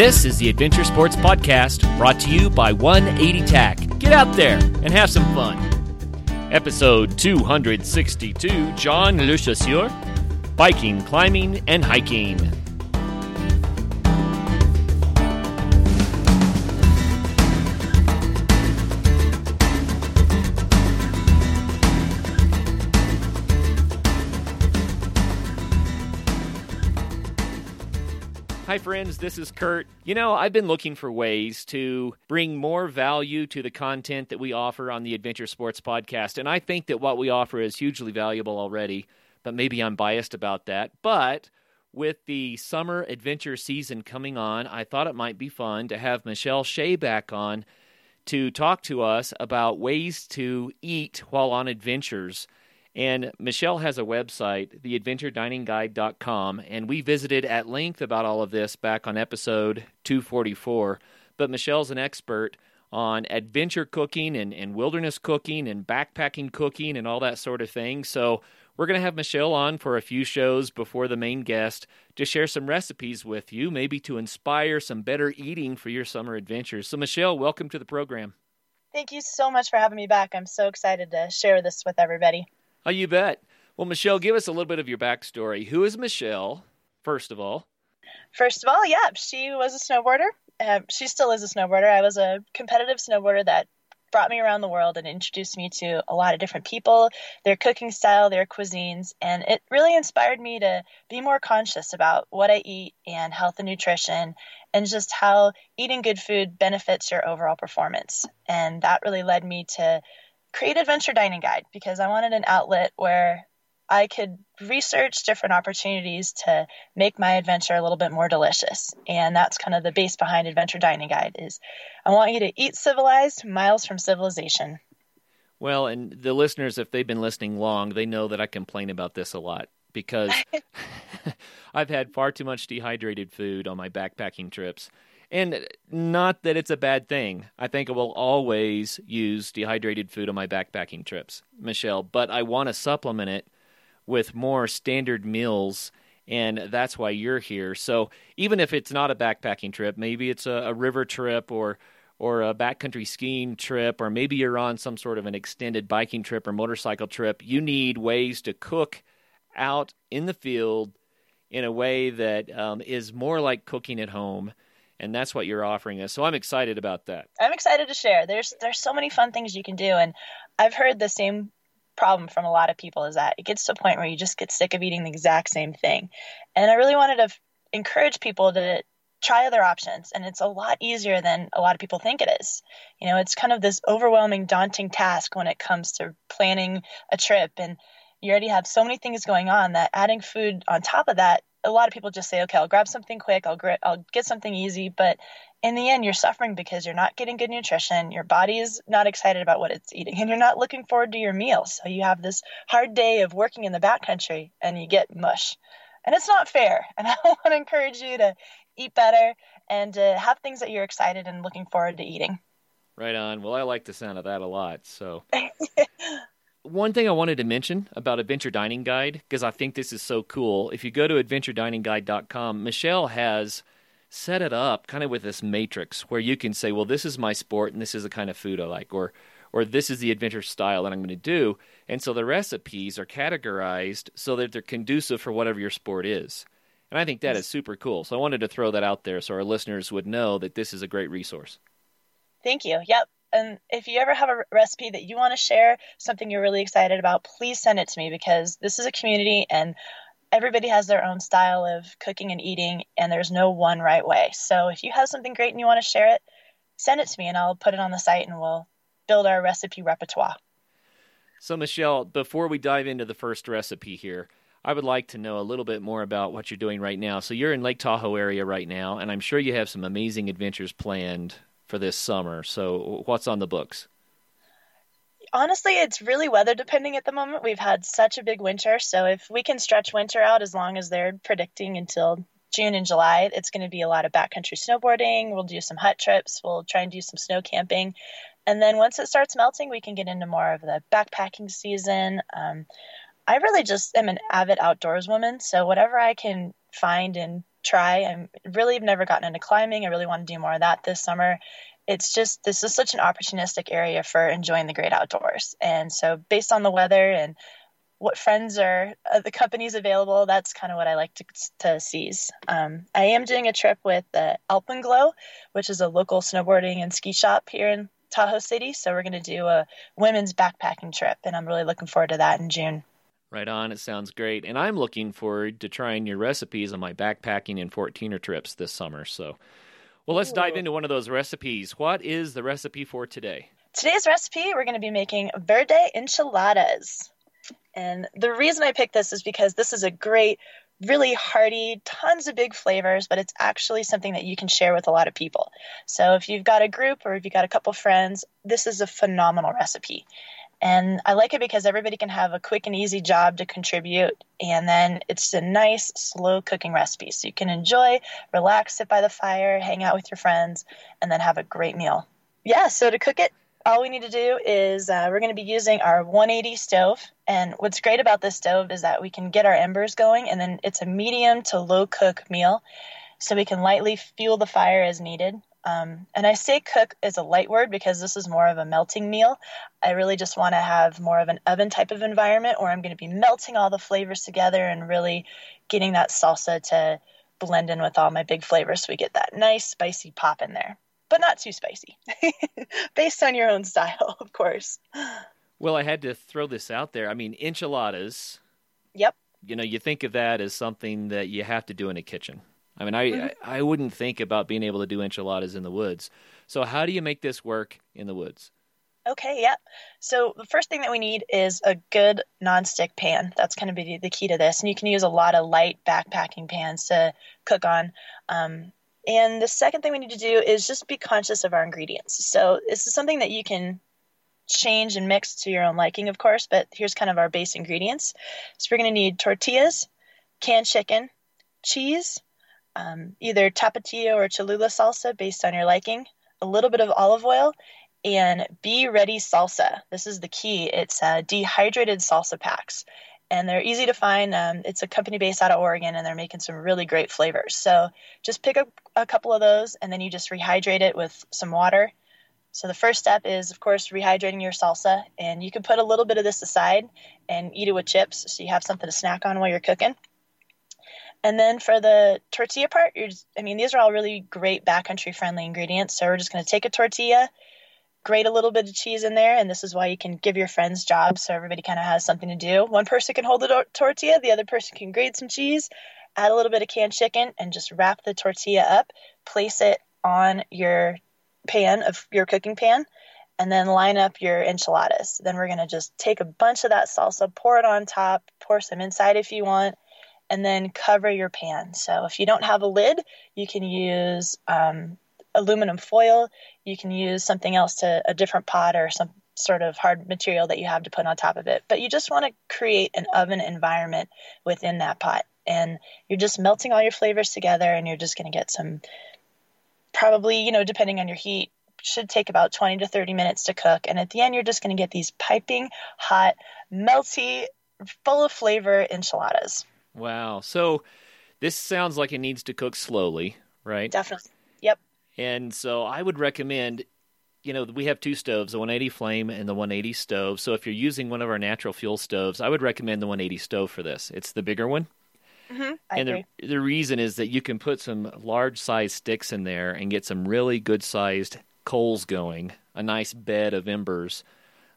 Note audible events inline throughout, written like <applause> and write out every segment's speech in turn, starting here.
This is the Adventure Sports Podcast brought to you by 180 TAC. Get out there and have some fun. Episode 262 John Le Biking, Climbing, and Hiking. Hi, friends. This is Kurt. You know, I've been looking for ways to bring more value to the content that we offer on the Adventure Sports Podcast. And I think that what we offer is hugely valuable already, but maybe I'm biased about that. But with the summer adventure season coming on, I thought it might be fun to have Michelle Shea back on to talk to us about ways to eat while on adventures. And Michelle has a website, theadventuredining.guide.com, and we visited at length about all of this back on episode 244. But Michelle's an expert on adventure cooking and, and wilderness cooking and backpacking cooking and all that sort of thing. So we're going to have Michelle on for a few shows before the main guest to share some recipes with you, maybe to inspire some better eating for your summer adventures. So, Michelle, welcome to the program. Thank you so much for having me back. I'm so excited to share this with everybody. Oh, you bet. Well, Michelle, give us a little bit of your backstory. Who is Michelle, first of all? First of all, yeah, she was a snowboarder. Uh, she still is a snowboarder. I was a competitive snowboarder that brought me around the world and introduced me to a lot of different people, their cooking style, their cuisines, and it really inspired me to be more conscious about what I eat and health and nutrition and just how eating good food benefits your overall performance. And that really led me to create Adventure Dining Guide because I wanted an outlet where I could research different opportunities to make my adventure a little bit more delicious. And that's kind of the base behind Adventure Dining Guide is I want you to eat civilized, miles from civilization. Well, and the listeners, if they've been listening long, they know that I complain about this a lot because <laughs> <laughs> I've had far too much dehydrated food on my backpacking trips. And not that it's a bad thing. I think I will always use dehydrated food on my backpacking trips, Michelle, but I want to supplement it with more standard meals and that's why you're here. So even if it's not a backpacking trip, maybe it's a, a, river trip or or a backcountry skiing trip, or maybe you're on some sort of an extended biking trip or motorcycle trip, you need ways to cook out in the field in a way that um, is more like cooking at home and that's what you're offering us. So I'm excited about that. I'm excited to share. There's there's so many fun things you can do, and I've heard the same problem from a lot of people is that it gets to a point where you just get sick of eating the exact same thing. And I really wanted to f- encourage people to try other options and it's a lot easier than a lot of people think it is. You know, it's kind of this overwhelming daunting task when it comes to planning a trip and you already have so many things going on that adding food on top of that a lot of people just say, okay, I'll grab something quick, I'll gr- I'll get something easy, but in the end, you're suffering because you're not getting good nutrition. Your body is not excited about what it's eating, and you're not looking forward to your meal. So you have this hard day of working in the backcountry, and you get mush, and it's not fair. <laughs> And I want to encourage you to eat better and to have things that you're excited and looking forward to eating. Right on. Well, I like the sound of that a lot. So <laughs> one thing I wanted to mention about Adventure Dining Guide, because I think this is so cool. If you go to adventuredining.guide.com, Michelle has set it up kind of with this matrix where you can say, well, this is my sport and this is the kind of food I like, or or this is the adventure style that I'm going to do. And so the recipes are categorized so that they're conducive for whatever your sport is. And I think that is super cool. So I wanted to throw that out there so our listeners would know that this is a great resource. Thank you. Yep. And if you ever have a recipe that you want to share, something you're really excited about, please send it to me because this is a community and everybody has their own style of cooking and eating, and there's no one right way. So if you have something great and you want to share it, send it to me and I'll put it on the site and we'll build our recipe repertoire. So, Michelle, before we dive into the first recipe here, I would like to know a little bit more about what you're doing right now. So, you're in Lake Tahoe area right now, and I'm sure you have some amazing adventures planned for this summer. So, what's on the books? Honestly, it's really weather depending at the moment. We've had such a big winter, so if we can stretch winter out as long as they're predicting until June and July, it's going to be a lot of backcountry snowboarding. We'll do some hut trips. We'll try and do some snow camping. And then once it starts melting, we can get into more of the backpacking season. Um, I really just am an avid outdoors woman. So whatever I can find in try. I'm really have never gotten into climbing. I really want to do more of that this summer. It's just this is such an opportunistic area for enjoying the great outdoors. And so based on the weather and what friends are uh, the companies available that's kind of what i like to, to seize um, i am doing a trip with the alpenglow which is a local snowboarding and ski shop here in tahoe city so we're going to do a women's backpacking trip and i'm really looking forward to that in june Right on. It sounds great. And I'm looking forward to trying your recipes on my backpacking and 14er trips this summer. So, well, let's Ooh. dive into one of those recipes. What is the recipe for today? Today's recipe, we're going to be making verde enchiladas. And the reason I picked this is because this is a great, really hearty, tons of big flavors, but it's actually something that you can share with a lot of people. So if you've got a group or if you've got a couple friends, this is a phenomenal recipe. And I like it because everybody can have a quick and easy job to contribute. And then it's a nice, slow cooking recipe. So you can enjoy, relax, sit by the fire, hang out with your friends, and then have a great meal. Yeah, so to cook it, all we need to do is uh, we're going to be using our 180 stove. And what's great about this stove is that we can get our embers going, and then it's a medium to low cook meal. So we can lightly fuel the fire as needed. Um, and I say cook is a light word because this is more of a melting meal. I really just want to have more of an oven type of environment where I'm going to be melting all the flavors together and really getting that salsa to blend in with all my big flavors so we get that nice spicy pop in there, but not too spicy, <laughs> based on your own style, <laughs> of course. Well, I had to throw this out there. I mean, enchiladas. Yep. You know, you think of that as something that you have to do in a kitchen. I mean, I, mm-hmm. I, I wouldn't think about being able to do enchiladas in the woods. So how do you make this work in the woods? Okay, yeah. So the first thing that we need is a good nonstick pan. That's going to be the key to this, and you can use a lot of light backpacking pans to cook on. Um, and the second thing we need to do is just be conscious of our ingredients. So this is something that you can change and mix to your own liking, of course. But here's kind of our base ingredients. So we're going to need tortillas, canned chicken, cheese, um, either tapatio or Cholula salsa based on your liking, a little bit of olive oil, and Be Ready salsa. This is the key. It's uh, dehydrated salsa packs, and they're easy to find. Um, it's a company based out of Oregon, and they're making some really great flavors. So just pick up a couple of those, and then you just rehydrate it with some water. So the first step is, of course, rehydrating your salsa, and you can put a little bit of this aside and eat it with chips, so you have something to snack on while you're cooking. And then for the tortilla part, you're just, I mean, these are all really great backcountry friendly ingredients. So we're just going to take a tortilla, grate a little bit of cheese in there, and this is why you can give your friends jobs so everybody kind of has something to do. One person can hold the tortilla, the other person can grate some cheese, add a little bit of canned chicken, and just wrap the tortilla up, place it on your pan of your cooking pan, and then line up your enchiladas. Then we're going to just take a bunch of that salsa, pour it on top, pour some inside if you want and then cover your pan. So if you don't have a lid, you can use um, aluminum foil. You can use something else to a different pot or some sort of hard material that you have to put on top of it. But you just want to create an oven environment within that pot. And you're just melting all your flavors together and you're just going to get some, probably, you know, depending on your heat, should take about 20 to 30 minutes to cook. And at the end, you're just going to get these piping hot, melty, full of flavor enchiladas. Wow. So this sounds like it needs to cook slowly, right? Definitely. Yep. And so I would recommend, you know, we have two stoves, the 180 flame and the 180 stove. So if you're using one of our natural fuel stoves, I would recommend the 180 stove for this. It's the bigger one. Mm-hmm, and the, the reason is that you can put some large sized sticks in there and get some really good sized coals going, a nice bed of embers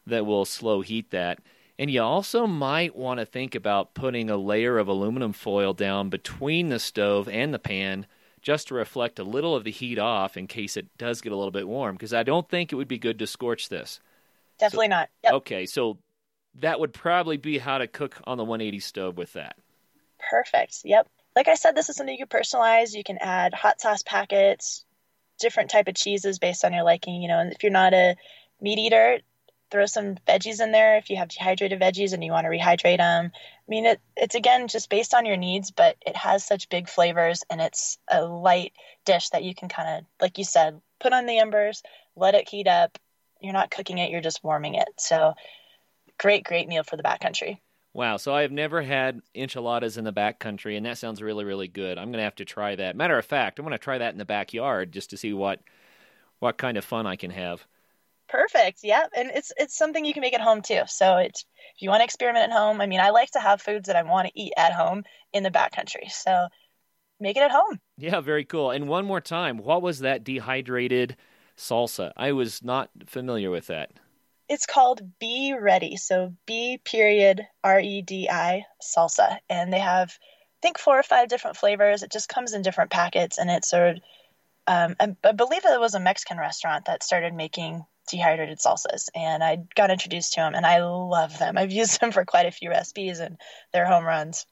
that will slow heat that. And you also might want to think about putting a layer of aluminum foil down between the stove and the pan just to reflect a little of the heat off in case it does get a little bit warm because I don't think it would be good to scorch this. Definitely so, not. Yep. Okay, so that would probably be how to cook on the 180 stove with that. Perfect. Yep. Like I said, this is something you can personalize. You can add hot sauce packets, different type of cheeses based on your liking. You know, and if you're not a meat eater, throw some veggies in there if you have dehydrated veggies and you want to rehydrate them. I mean, it, it's again just based on your needs, but it has such big flavors and it's a light dish that you can kind of, like you said, put on the embers, let it heat up. You're not cooking it, you're just warming it. So, great, great meal for the backcountry. Wow, so I have never had enchiladas in the back country, and that sounds really, really good. I'm going to have to try that. Matter of fact, I'm going to try that in the backyard just to see what what kind of fun I can have. Perfect. Yep. And it's it's something you can make at home too. So it's if you want to experiment at home, I mean, I like to have foods that I want to eat at home in the backcountry. So make it at home. Yeah, very cool. And one more time, what was that dehydrated salsa? I was not familiar with that. It's called Be Ready. So B period R E D I salsa. And they have I think four or five different flavors. It just comes in different packets and it's sort of um, I, I believe it was a Mexican restaurant that started making dehydrated salsas and I got introduced to them and I love them. I've used <laughs> them for quite a few recipes and they're home runs.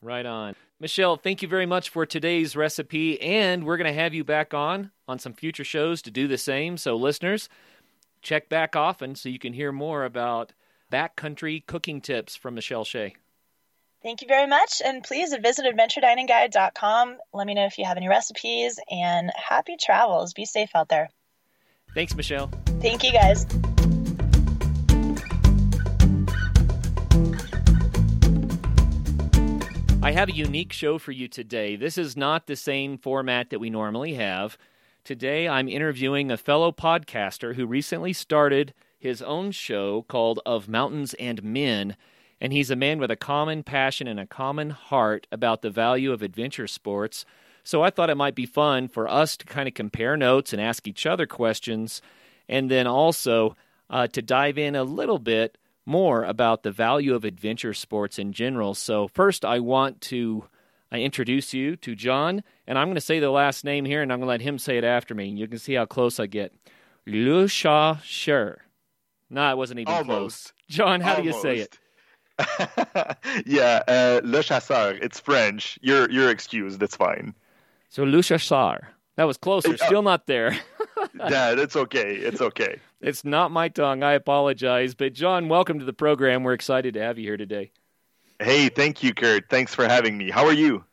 Right on. Michelle, thank you very much for today's recipe and we're going to have you back on on some future shows to do the same. So listeners, check back often so you can hear more about backcountry cooking tips from Michelle Shea. Thank you very much. And please visit adventuredininguide.com. Let me know if you have any recipes and happy travels. Be safe out there. Thanks, Michelle. Thank you, guys. I have a unique show for you today. This is not the same format that we normally have. Today, I'm interviewing a fellow podcaster who recently started his own show called Of Mountains and Men. And he's a man with a common passion and a common heart about the value of adventure sports. So I thought it might be fun for us to kind of compare notes and ask each other questions, and then also uh, to dive in a little bit more about the value of adventure sports in general. So, first, I want to uh, introduce you to John, and I'm going to say the last name here, and I'm going to let him say it after me. You can see how close I get. Lu Sha Sher. No, it wasn't even Almost. close. John, how Almost. do you say it? <laughs> yeah, uh, Le Chasseur. It's French. You're you're excused. That's fine. So Le Chasseur. That was closer. Yeah. Still not there. <laughs> yeah, it's okay. It's okay. It's not my tongue. I apologize. But John, welcome to the program. We're excited to have you here today. Hey, thank you, Kurt. Thanks for having me. How are you?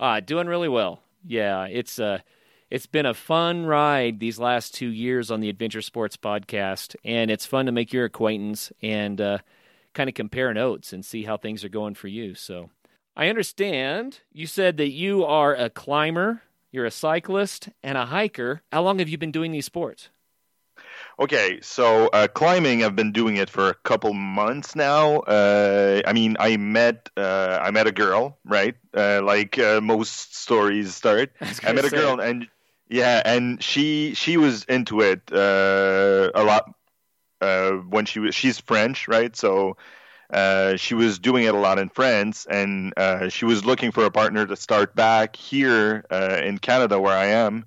Ah, doing really well. Yeah, it's uh it's been a fun ride these last two years on the Adventure Sports Podcast, and it's fun to make your acquaintance and uh, kind of compare notes and see how things are going for you. So, I understand you said that you are a climber, you're a cyclist, and a hiker. How long have you been doing these sports? Okay, so uh, climbing, I've been doing it for a couple months now. Uh, I mean, I met uh, I met a girl, right? Uh, like uh, most stories start. <laughs> I I met a girl, and yeah, and she she was into it uh, a lot uh, when she was. She's French, right? So uh, she was doing it a lot in France, and uh, she was looking for a partner to start back here uh, in Canada, where I am.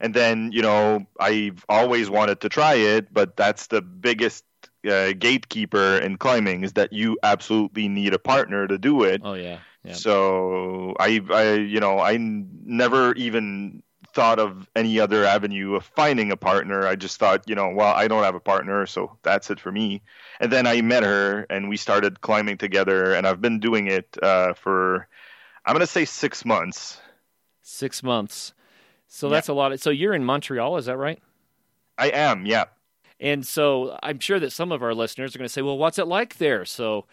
And then, you know, I've always wanted to try it, but that's the biggest uh, gatekeeper in climbing is that you absolutely need a partner to do it. Oh yeah, yeah. So I, I, you know, I never even thought of any other avenue of finding a partner. I just thought, you know, well, I don't have a partner, so that's it for me. And then I met her, and we started climbing together, and I've been doing it uh, for, I'm gonna say six months. Six months. So Yeah. that's a lot. Of, so you're in Montreal, is that right? I am, yeah. And so I'm sure that some of our listeners are going to say, "Well, what's it like there?" So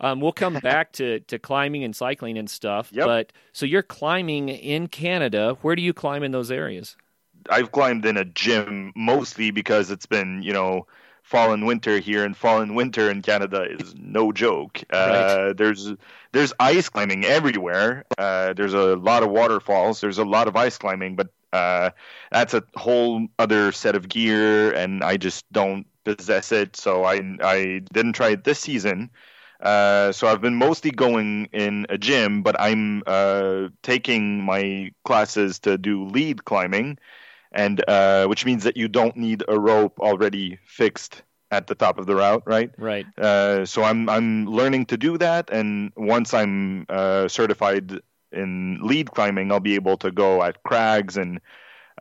um, we'll come back to to climbing and cycling and stuff. Yep. But so you're climbing in Canada. Where do you climb in those areas? I've climbed in a gym mostly because it's been, you know, fall and winter here, and fall and winter in Canada is no joke. Uh, there's there's ice climbing everywhere. Uh, there's a lot of waterfalls. There's a lot of ice climbing, but uh, that's a whole other set of gear, and I just don't possess it. So I I didn't try it this season. Uh, so I've been mostly going in a gym, but I'm uh, taking my classes to do lead climbing, and uh, which means that you don't need a rope already fixed at the top of the route, right? Right. Uh, so I'm I'm learning to do that, and once I'm uh, certified in lead climbing, I'll be able to go at crags and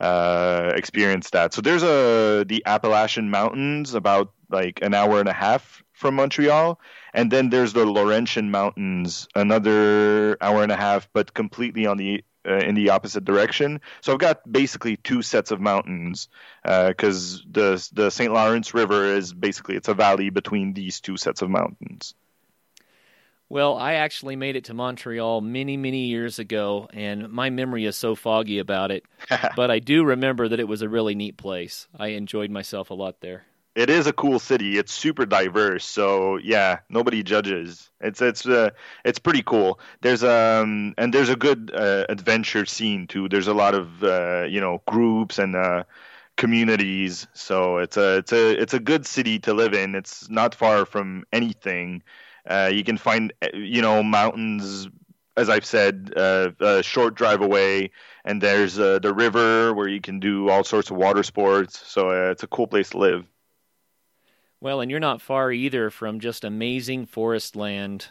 uh, experience that. So there's a the Appalachian Mountains about like an hour and a half from Montreal, and then there's the Laurentian Mountains, another hour and a half, but completely on the uh, in the opposite direction. So I've got basically two sets of mountains because the the St. Lawrence River is basically it's a valley between these two sets of mountains. Well, I actually made it to Montreal many, many years ago, and my memory is so foggy about it. <laughs> but I do remember that it was a really neat place. I enjoyed myself a lot there. It is a cool city. It's super diverse, so yeah, nobody judges. It's it's uh, it's pretty cool. There's um and there's a good uh, adventure scene too. There's a lot of uh, you know groups and uh, communities, so it's a it's a it's a good city to live in. It's not far from anything uh, you can find, uh, you know, mountains, as I've said, uh, a short drive away, and there's uh, the river where you can do all sorts of water sports. So uh, it's a cool place to live. Well, and you're not far either from just amazing forest land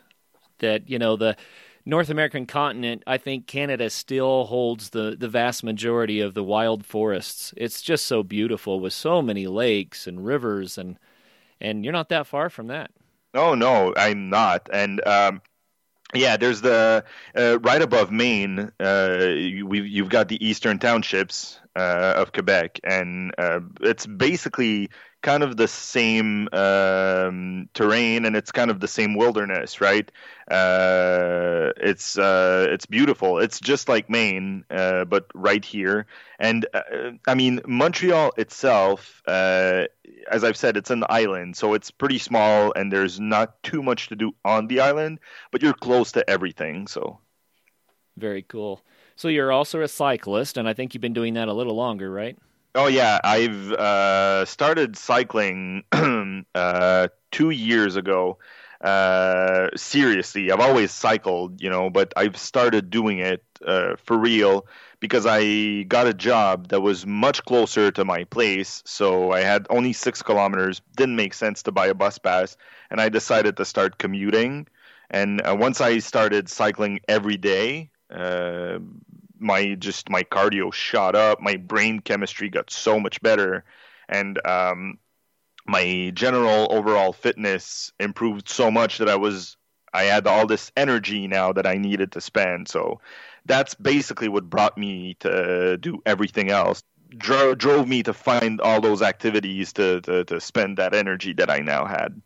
that, you know, the North American continent, I think Canada still holds the, the vast majority of the wild forests. It's just so beautiful with so many lakes and rivers and and you're not that far from that. Oh no, I'm not. And um, yeah, there's the uh, right above Maine. Uh, you, you've got the eastern townships uh, of Quebec, and uh, it's basically kind of the same um, terrain and it's kind of the same wilderness, right? Uh, it's uh, it's beautiful. It's just like Maine, uh, but right here. And uh, I mean, Montreal itself, uh, as I've said, it's an island, so it's pretty small, and there's not too much to do on the island, but you're close to everything. So very cool. So you're also a cyclist, and I think you've been doing that a little longer, right? Oh yeah, I've uh, started cycling <clears throat> uh, two years ago. Uh, seriously, I've always cycled, you know, but I've started doing it uh, for real because I got a job that was much closer to my place. So I had only six kilometers. Didn't make sense to buy a bus pass, and I decided to start commuting. And uh, once I started cycling every day, uh, my just my cardio shot up. My brain chemistry got so much better, and um, my general overall fitness improved so much that I was I had all this energy now that I needed to spend. So that's basically what brought me to do everything else. Dro- drove me to find all those activities to, to, to spend that energy that I now had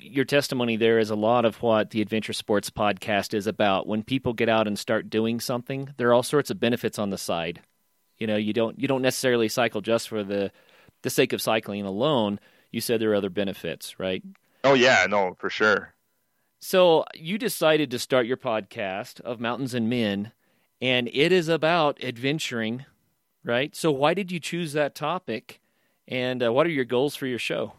your testimony there is a lot of what the Adventure Sports podcast is about. When people get out and start doing something, there are all sorts of benefits on the side. You know, you don't you don't necessarily cycle just for the the sake of cycling alone. You said there are other benefits, right? Oh yeah, no, for sure. So you decided to start your podcast of Mountains and Men, and it is about adventuring, right? So why did you choose that topic, and uh, what are your goals for your show?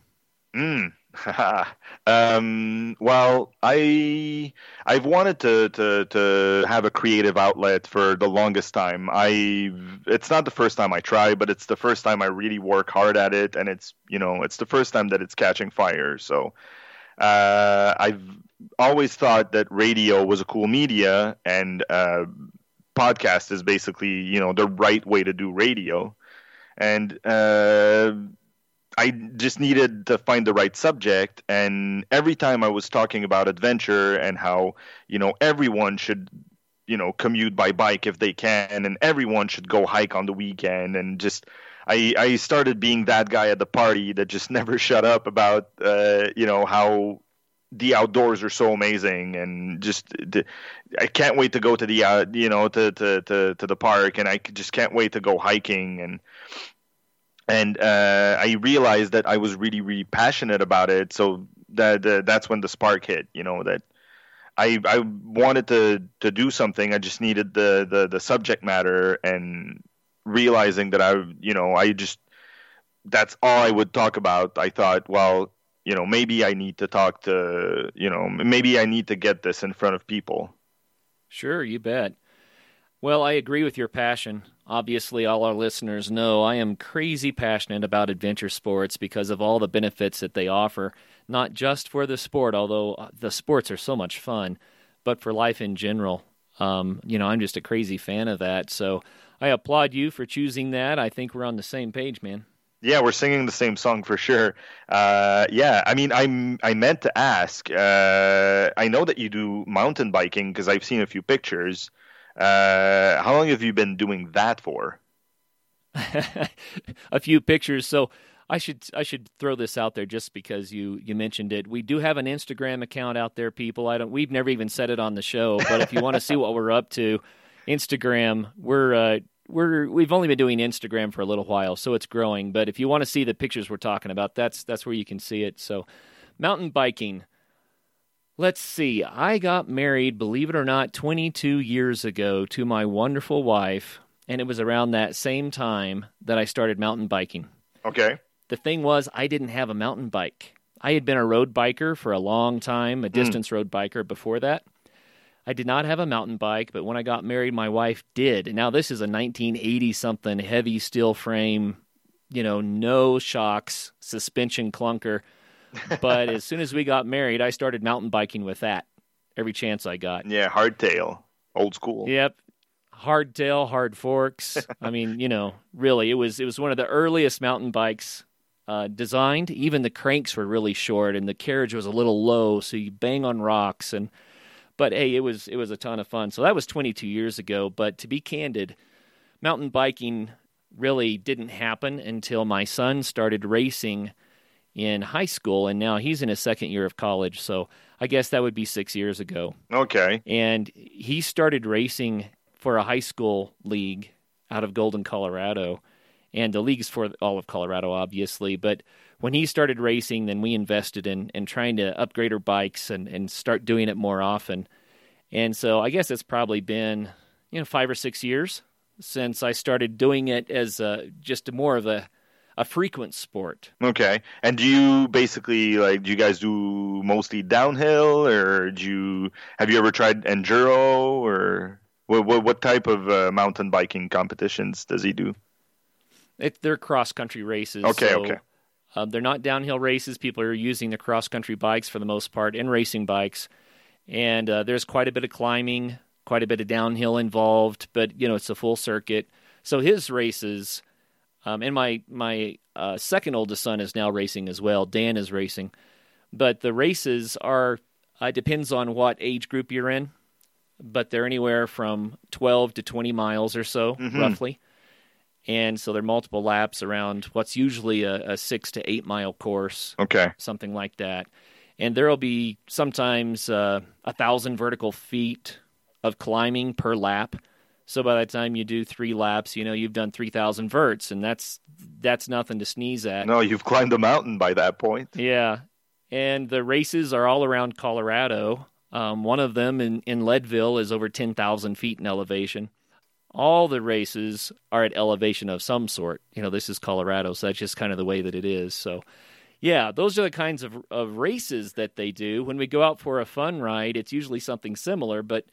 Mm, <laughs> um, well, I I've wanted to, to to have a creative outlet for the longest time. I it's not the first time I try, but it's the first time I really work hard at it, and it's you know it's the first time that it's catching fire. So uh, I've always thought that radio was a cool media, and uh, podcast is basically you know the right way to do radio, and uh, I just needed to find the right subject. And every time I was talking about adventure and how, you know, everyone should, you know, commute by bike if they can, and everyone should go hike on the weekend, and just. I, I started being that guy at the party that just <laughs> never shut up about uh, you know how the outdoors are so amazing and just I can't wait to go to the uh, you know to, to, to, to the park and I just can't wait to go hiking and and uh, I realized that I was really, really passionate about it. So that uh, that's when the spark hit. You know that I I wanted to to do something. I just needed the the the subject matter and realizing that I you know I just that's all I would talk about. I thought, well, you know, maybe I need to talk to you know maybe I need to get this in front of people. Sure, you bet. Well, I agree with your passion. Obviously, all our listeners know I am crazy passionate about adventure sports because of all the benefits that they offer, not just for the sport, although uh, the sports are so much fun, but for life in general. Um, you know, I'm just a crazy fan of that. So I applaud you for choosing that. I think we're on the same page, man. Yeah, we're singing the same song for sure. Uh, yeah, I mean, I I meant to ask. Uh, I know that you do mountain biking because I've seen a few pictures. Uh, how long have you been doing that for? <laughs> a few pictures. So I should I should throw this out there just because you you mentioned it. We do have an Instagram account out there, people. I don't. We've never even said it on the show, but if you want to see what we're up to, Instagram. We're uh, we're we've only been doing Instagram for a little while, so it's growing. But if you want to see the pictures we're talking about, that's that's where you can see it. So, mountain biking. Let's see. I got married, believe it or not, 22 years ago to my wonderful wife, and it was around that same time that I started mountain biking. Okay. The thing was, I didn't have a mountain bike. I had been a road biker for a long time, a distance mm. road biker before that. I did not have a mountain bike, but when I got married, my wife did. Now, this is a 1980 something heavy steel frame, you know, no shocks, suspension clunker. But as soon as we got married, I started mountain biking with that every chance I got. Yeah, hardtail, old school. Yep. Hardtail, hard forks. I mean, you know, really, it was it was one of the earliest mountain bikes uh, designed. Even the cranks were really short, and the carriage was a little low, so you bang on rocks. And but hey, it was it was a ton of fun. So that was 22 years ago. But to be candid, mountain biking really didn't happen until my son started racing in high school, and now he's in his second year of college. So I guess that would be six years ago. Okay. And he started racing for a high school league out of Golden, Colorado and the league's for all of Colorado, obviously. But when he started racing, then we invested in in trying to upgrade our bikes and and start doing it more often. And so I guess it's probably been you know five or six years since I started doing it as a, just more of a a frequent sport. Okay. And do you basically like do you guys do mostly downhill or do you have you ever tried enduro or what what, what type of uh, mountain biking competitions does he do? It, they're cross country races. Okay, so, okay. Um, they're not downhill races. People are using the cross country bikes for the most part and racing bikes. And uh, there's quite a bit of climbing, quite a bit of downhill involved, but you know it's a full circuit. So his races, um, and my my uh, second oldest son is now racing as well. Dan is racing, but the races are uh, depends on what age group you're in, but they're anywhere from 12 to 20 miles or so, mm-hmm. roughly and so there are multiple laps around what's usually a, a, six to eight mile course. Okay, something like that. And there will be sometimes uh, a thousand vertical feet of climbing per lap. So by the time you do three laps, you know you've done three thousand verts, and that's that's nothing to sneeze at. No, you've climbed a mountain by that point. Yeah, and the races are all around Colorado. Um, one of them in, in Leadville is over ten thousand feet in elevation all the races are at elevation of some sort. You know, this is Colorado, so that's just kind of the way that it is. So, yeah, those are the kinds of, of races that they do. When we go out for a fun ride, it's usually something similar, but,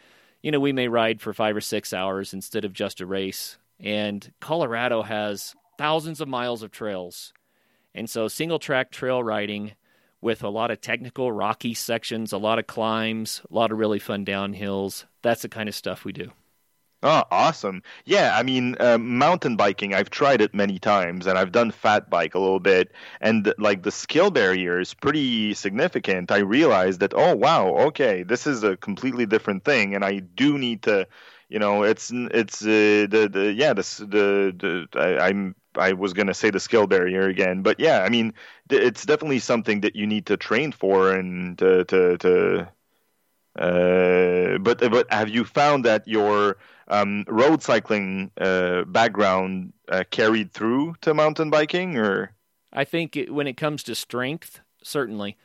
you know, we may ride for five or six hours instead of just a race. And Colorado has thousands of miles of trails. And so, single track trail riding with a lot of technical, rocky sections, a lot of climbs, a lot of really fun downhills. That's the kind of stuff we do. Oh, awesome. Yeah, I mean, uh, mountain biking, I've tried it many times and I've done fat bike a little bit. And like the skill barrier is pretty significant. I realized that, oh, wow, okay, this is a completely different thing. And I do need to, you know, it's, it's, uh, the, the, yeah, this, the, the, I, I'm, I was going to say the skill barrier again, but yeah, I mean, it's definitely something that you need to train for and to, to, to uh, but, but have you found that your, um, road cycling uh, background uh, carried through to mountain biking, or I think it, when it comes to strength, certainly,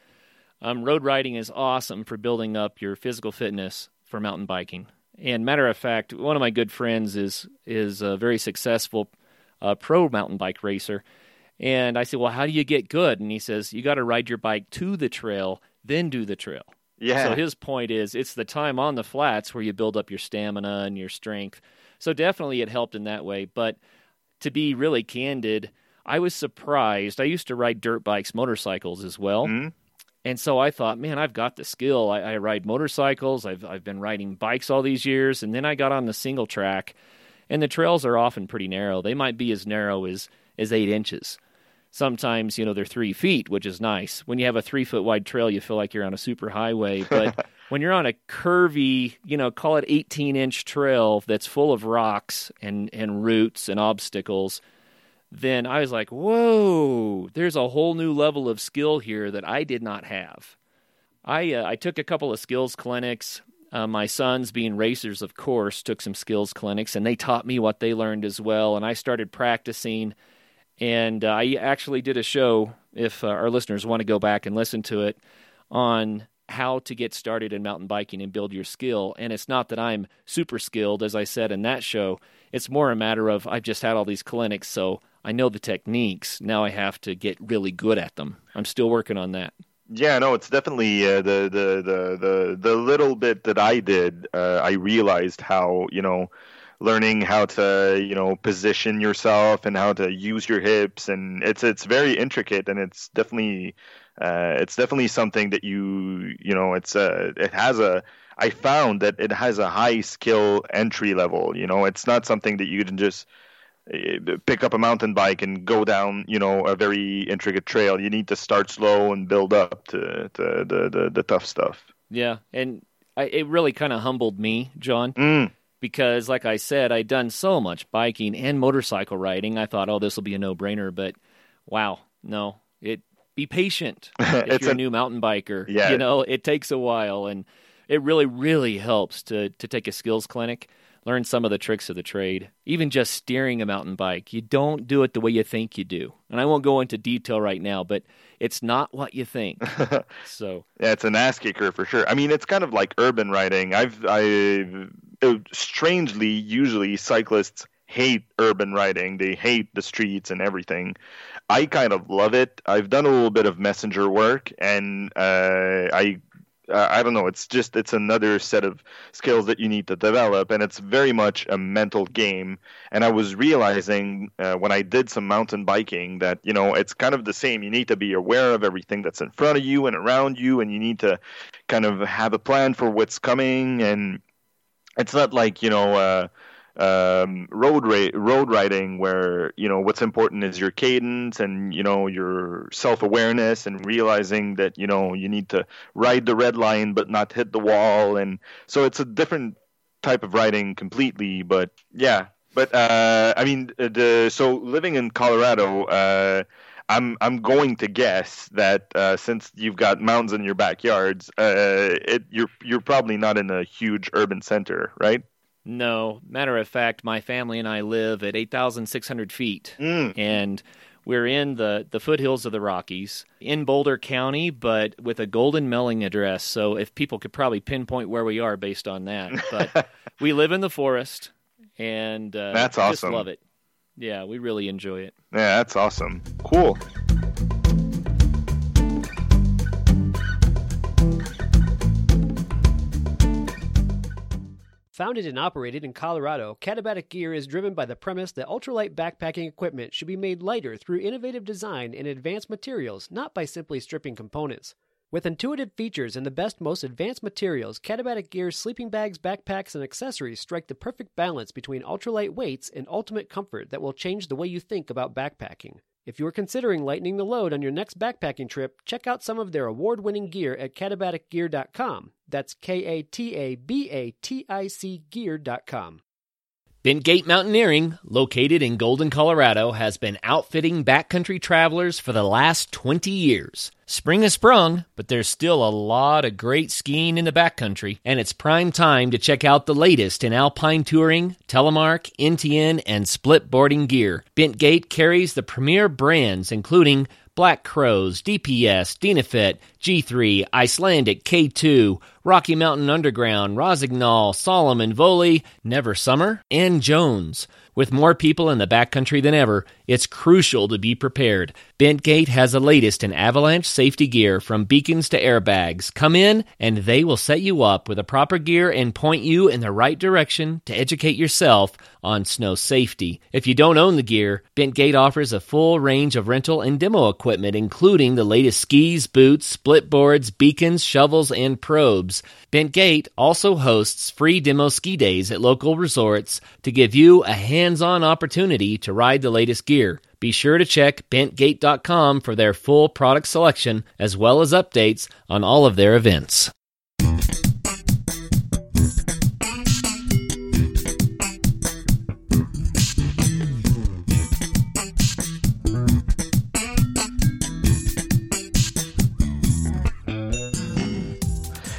um, road riding is awesome for building up your physical fitness for mountain biking. And matter of fact, one of my good friends is is a very successful uh, pro mountain bike racer. And I said, "Well, how do you get good?" And he says, "You got to ride your bike to the trail, then do the trail." Yeah. So his point is it's the time on the flats where you build up your stamina and your strength. So definitely it helped in that way. But to be really candid, I was surprised. I used to ride dirt bikes, motorcycles as well. Mm-hmm. And so I thought, man, I've got the skill. I, I, ride motorcycles. I've I've been riding bikes all these years, and then I got on the single track, and the trails are often pretty narrow. They might be as narrow as as eight inches sometimes you know they're three feet, which is nice. When you have a three foot wide trail, you feel like you're on a super highway. <laughs> But when you're on a curvy, you know, call it 18 inch trail that's full of rocks and and roots and obstacles, then I was like, whoa, there's a whole new level of skill here that I did not have. I uh, I took a couple of skills clinics. Uh, my sons, being racers, of course, took some skills clinics, and they taught me what they learned as well. And I started practicing, and uh, I actually did a show. If uh, our listeners want to go back and listen to it, on how to get started in mountain biking and build your skill. And it's not that I'm super skilled, as I said in that show. It's more a matter of I've just had all these clinics, so I know the techniques. Now I have to get really good at them. I'm still working on that. Yeah, no, it's definitely uh, the, the the the the little bit that I did. Uh, I realized how you know learning how to you know position yourself and how to use your hips, and it's it's very intricate, and it's definitely uh, it's definitely something that you you know it's a uh, it has a I found that it has a high skill entry level. You know, it's not something that you can just uh, pick up a mountain bike and go down, you know, a very intricate trail. You need to start slow and build up to, to the, the, the tough stuff. Yeah, and I, it really kind of humbled me, John, mm. Because, like I said, I'd done so much biking and motorcycle riding. I thought, oh, this will be a no brainer, but wow, no, it. Be patient <laughs> if you're a, a new mountain biker. Yeah. You know, it takes a while, and it really, really helps to to take a skills clinic learn some of the tricks of the trade. Even just steering a mountain bike, you don't do it the way you think you do. And I won't go into detail right now, but it's not what you think. <laughs> so yeah, it's an ass kicker for sure. I mean, it's kind of like urban riding. I've I strangely usually cyclists hate urban riding. They hate the streets and everything. I kind of love it. I've done a little bit of messenger work, and uh, I uh, I don't know. It's just it's another set of skills that you need to develop, and it's very much a mental game. And I was realizing uh, when I did some mountain biking that you know it's kind of the same. You need to be aware of everything that's in front of you and around you, and you need to kind of have a plan for what's coming. And it's not like you know. Uh, um, road ra- road riding where you know what's important is your cadence and you know your self awareness and realizing that you know you need to ride the red line but not hit the wall and so it's a different type of riding completely but yeah but uh, I mean uh, the so living in Colorado uh, I'm I'm going to guess that uh, since you've got mountains in your backyards, uh, it, you're you're probably not in a huge urban center, right? No. Matter of fact, my family and I live at 8,600 feet. Mm. And we're in the, the foothills of the Rockies in Boulder County, but with a golden mailing address. So if people could probably pinpoint where we are based on that. But <laughs> we live in the forest and uh, that's awesome. Just love it. Yeah, we really enjoy it. Yeah, that's awesome. Cool. Founded and operated in Colorado, Katabatic Gear is driven by the premise that ultralight backpacking equipment should be made lighter through innovative design and advanced materials, not by simply stripping components. With intuitive features and the best, most advanced materials, Katabatic Gear's sleeping bags, backpacks, and accessories strike the perfect balance between ultralight weights and ultimate comfort that will change the way you think about backpacking. If you're considering lightening the load on your next backpacking trip, check out some of their award winning gear at katabaticgear.com. That's K A T A B A T I C gear.com. Bentgate Mountaineering, located in Golden, Colorado, has been outfitting backcountry travelers for the last 20 years. Spring has sprung, but there's still a lot of great skiing in the backcountry, and it's prime time to check out the latest in alpine touring, telemark, NTN, and split boarding gear. Bentgate carries the premier brands including Black Crows, DPS, Dynafit, G3, Icelantic, K2, Rocky Mountain Underground, Rossignol, Salomon, Voile, Never Summer, and Jones. With more people in the backcountry than ever, it's crucial to be prepared. Bentgate has the latest in avalanche safety gear from beacons to airbags. Come in and they will set you up with the proper gear and point you in the right direction to educate yourself on snow safety. If you don't own the gear, Bentgate offers a full range of rental and demo equipment, including the latest skis, boots, split boards, beacons, shovels, and probes. Bentgate also hosts free demo ski days at local resorts to give you a hands on opportunity to ride the latest gear. Be sure to check bentgate.com for their full product selection as well as updates on all of their events.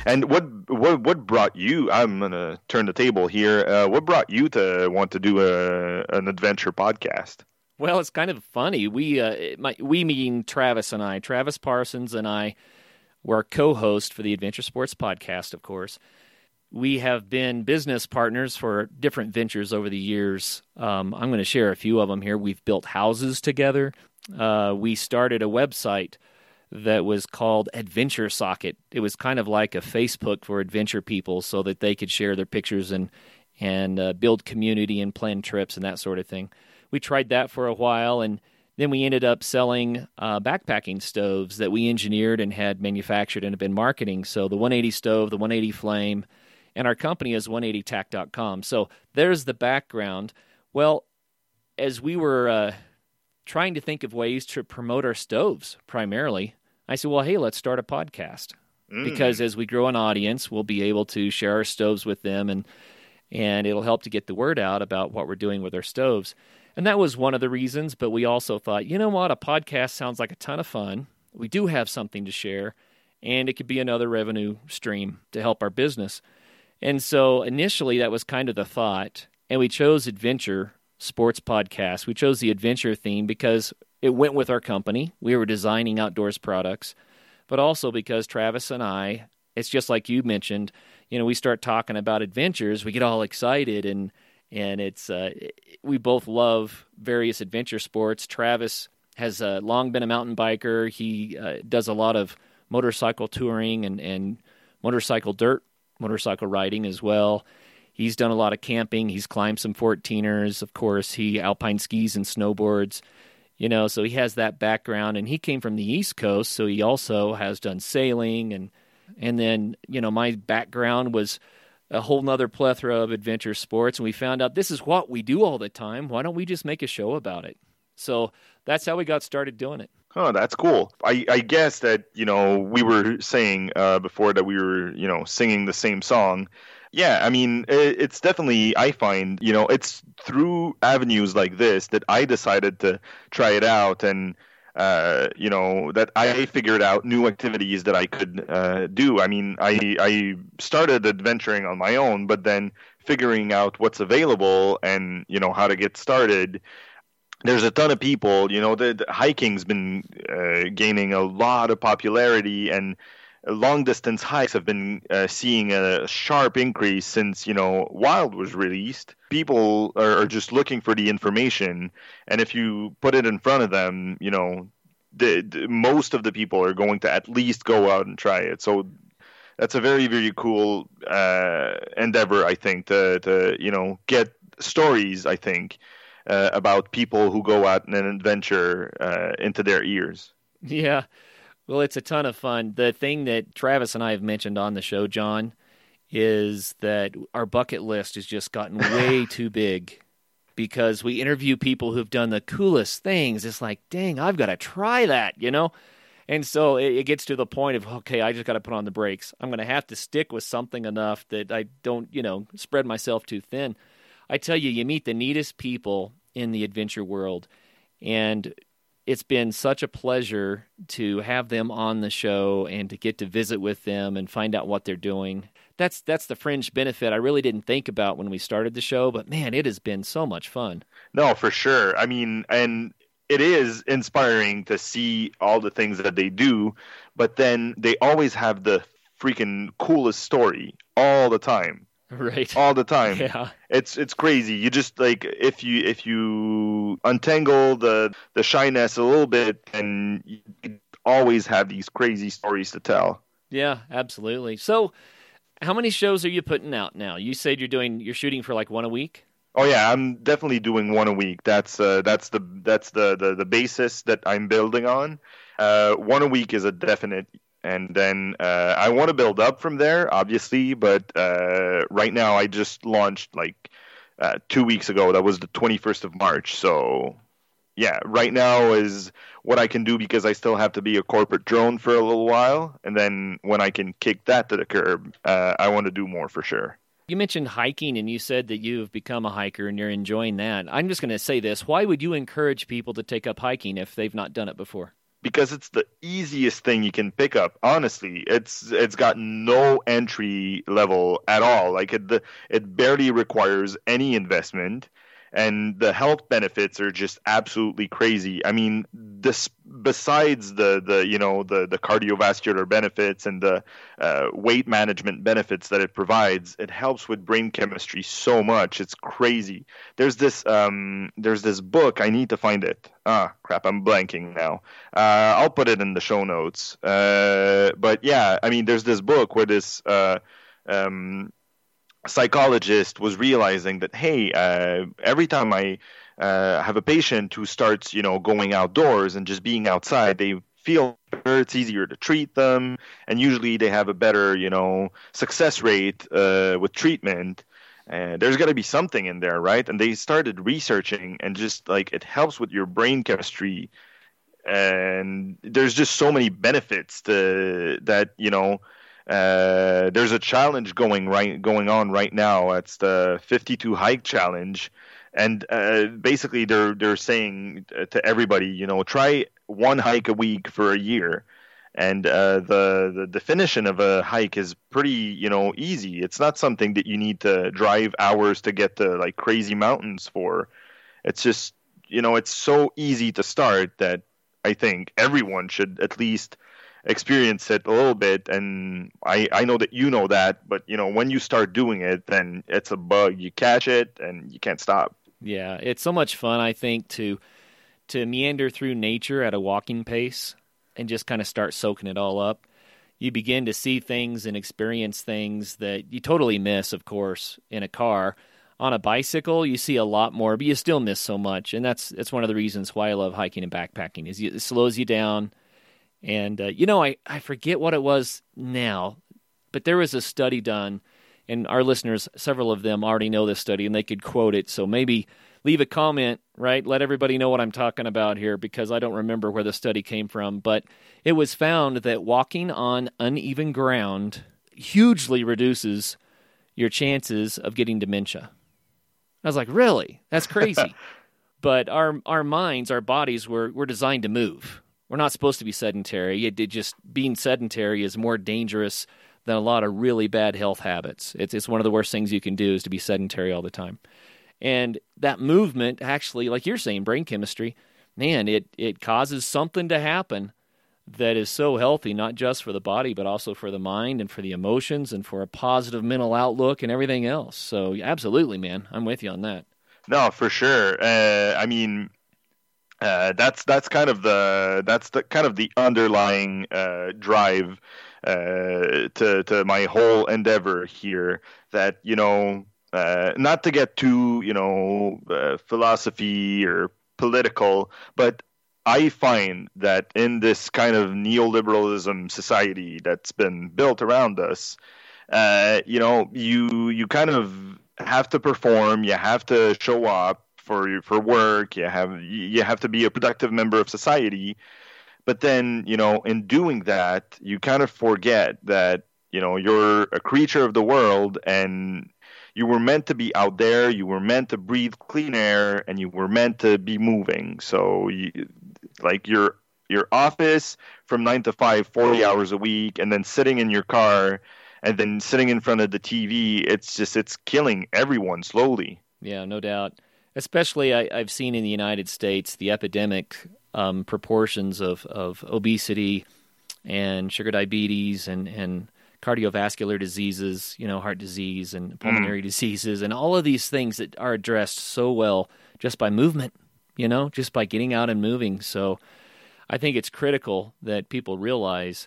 And what what what brought you? I'm gonna turn the table here. Uh, what brought you to want to do a an adventure podcast? Well, it's kind of funny. We uh, my, we mean Travis and I. Travis Parsons and I were co-host for the Adventure Sports podcast, of course. We have been business partners for different ventures over the years. Um, I'm going to share a few of them here. We've built houses together. Uh, we started a website that was called Adventure Socket. It was kind of like a Facebook for adventure people, so that they could share their pictures and and uh, build community and plan trips and that sort of thing. We tried that for a while, and then we ended up selling uh, backpacking stoves that we engineered and had manufactured and have been marketing. So the 180 stove, the 180 flame, and our company is 180tac.com. So there's the background. Well, as we were uh, trying to think of ways to promote our stoves primarily, I said, well, hey, let's start a podcast. Mm. Because as we grow an audience, we'll be able to share our stoves with them and and it'll help to get the word out about what we're doing with our stoves. And that was one of the reasons, but we also thought, you know what, a podcast sounds like a ton of fun. We do have something to share, and it could be another revenue stream to help our business. And so initially that was kind of the thought, and we chose Adventure Sports Podcast. We chose the adventure theme because it went with our company. We were designing outdoors products, but also because Travis and I, it's just like you mentioned, you know, we start talking about adventures, we get all excited and and it's uh, we both love various adventure sports. Travis has uh, long been a mountain biker. He uh, does a lot of motorcycle touring and and motorcycle dirt motorcycle riding as well. He's done a lot of camping. He's climbed some 14ers. Of course, he alpine skis and snowboards you know so he has that background and he came from the east coast so he also has done sailing and and then you know my background was a whole nother plethora of adventure sports and we found out this is what we do all the time. Why don't we just make a show about it? So that's how we got started doing it Oh, that's cool. I, I guess that you know we were saying uh, before that we were you know singing the same song, yeah, I mean, it's definitely, I find, you know, it's through avenues like this that I decided to try it out and, uh, you know, that I figured out new activities that I could uh, do. I mean, I, I started adventuring on my own, but then figuring out what's available and, you know, how to get started there's a ton of people you know the, the hiking's been uh, gaining a lot of popularity and long distance hikes have been uh, seeing a sharp increase since you know Wild was released. People are, are, just looking for the information, and if you put it in front of them, you know, the, the, most of the people are going to at least go out and try it. So that's a very very cool uh, endeavor, I think, to to you know get stories. I think. Uh, about people who go out on an adventure uh, into their ears. Yeah, well, it's a ton of fun. The thing that Travis and I have mentioned on the show, John, is that our bucket list has just gotten <laughs> way too big because we interview people who've done the coolest things. It's like, dang, I've got to try that, you know? And so it, it gets to the point of, okay, I just got to put on the brakes. I'm going to have to stick with something enough that I don't, you know, spread myself too thin. I tell you, you meet the neatest people in the adventure world. And it's been such a pleasure to have them on the show and to get to visit with them and find out what they're doing. That's that's the fringe benefit I really didn't think about when we started the show, but man, it has been so much fun. No, for sure. I mean, and it is inspiring to see all the things that they do, but then they always have the freaking coolest story all the time. <laughs> right. All the time. Yeah. It's it's crazy. You just like if you if you untangle the the shyness a little bit and you always have these crazy stories to tell. Yeah absolutely. So how many shows are you putting out now? You said you're doing you're shooting for like one a week? Oh yeah i'm definitely doing one a week. That's uh that's the that's the the, the basis that i'm building on. Uh one a week is a definite and then uh, I want to build up from there, obviously. But uh, right now, I just launched like uh, two weeks ago. That was the 21st of March. So yeah, right now is what I can do because I still have to be a corporate drone for a little while, and then when I can kick that to the curb, uh, I want to do more for sure. You mentioned hiking, and you said that you've become a hiker and you're enjoying that. I'm just going to say this: Why would you encourage people to take up hiking if they've not done it before? Because it's the easiest thing you can pick up. Honestly, it's it's got no entry level at all. Like it the, it barely requires any investment and the health benefits are just absolutely crazy. I mean, this besides the the you know the the cardiovascular benefits and the uh, weight management benefits that it provides, it helps with brain chemistry so much. It's crazy. There's this um there's this book. I need to find it. Ah, crap, I'm blanking now. Uh, I'll put it in the show notes. Uh, but yeah, I mean, there's this book where this uh, um psychologist was realizing that hey, uh, every time I uh, have a patient who starts, you know, going outdoors and just being outside, they feel better. It's easier to treat them, and usually they have a better, you know, success rate uh, with treatment. There's got to be something in there, right? And they started researching, and just like it helps with your brain chemistry, and there's just so many benefits to that, you know uh, there's a challenge going right going on right now. It's the 52 hike challenge, and uh, basically they're they're saying to everybody, you know, try one hike a week for a year. And uh, the the definition of a hike is pretty, you know, easy. It's not something that you need to drive hours to get to like crazy mountains for. It's just, you know, it's so easy to start that I think everyone should at least experience it a little bit and I, I know that you know that but you know when you start doing it then it's a bug. You catch it and you can't stop. Yeah it's so much fun i think to to meander through nature at a walking pace and just kind of start soaking it all up. You begin to see things and experience things that you totally miss of course in a car. On a bicycle you see a lot more but you still miss so much and that's that's one of the reasons why i love hiking and backpacking is it slows you down and, uh, you know, I, I forget what it was now, but there was a study done, and our listeners, several of them already know this study and they could quote it. So maybe leave a comment, right? Let everybody know what I'm talking about here because I don't remember where the study came from. But it was found that walking on uneven ground hugely reduces your chances of getting dementia. I was like, really? That's crazy. <laughs> but our our minds, our bodies were were designed to move. We're not supposed to be sedentary. It, it just being sedentary is more dangerous than a lot of really bad health habits. It's it's one of the worst things you can do is to be sedentary all the time. And that movement actually, like you're saying, brain chemistry, man, it it causes something to happen that is so healthy, not just for the body, but also for the mind and for the emotions and for a positive mental outlook and everything else. So, absolutely, man, I'm with you on that. No, for sure. Uh, I mean, uh, that's that's kind of the that's the kind of the underlying uh, drive uh, to to my whole endeavor here. That you know, uh, not to get too you know uh, philosophy or political, but I find that in this kind of neoliberalism society that's been built around us, you know, you you kind of have to perform, you have to show up, for for work. You have you have to be a productive member of society. But then, you know, in doing that, you kind of forget that you know you're a creature of the world and you were meant to be out there you were meant to breathe clean air and you were meant to be moving so you, like your your office from 9 to 5 40 hours a week and then sitting in your car and then sitting in front of the TV it's just it's killing everyone slowly yeah no doubt especially I, have seen in the United States the epidemic um, proportions of, of obesity and sugar diabetes and, and cardiovascular diseases, you know, heart disease and pulmonary mm. diseases, and all of these things that are addressed so well just by movement, you know, just by getting out and moving. So I think it's critical that people realize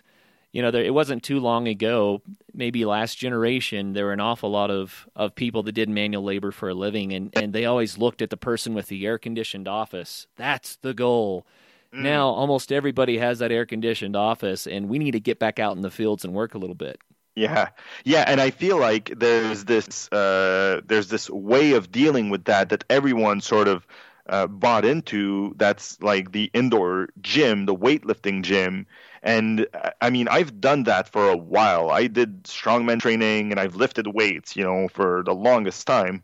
you know, there, it wasn't too long ago, maybe last generation, there were an awful lot of, of people that did manual labor for a living, and, and they always looked at the person with the air conditioned office. That's the goal. Mm. Now, almost everybody has that air conditioned office, and we need to get back out in the fields and work a little bit. Yeah, yeah, and I feel like there's this uh, there's this way of dealing with that that everyone sort of uh, bought into. That's like the indoor gym, the weightlifting gym, and I mean, I've done that for a while. I did strongman training and I've lifted weights, you know, for the longest time.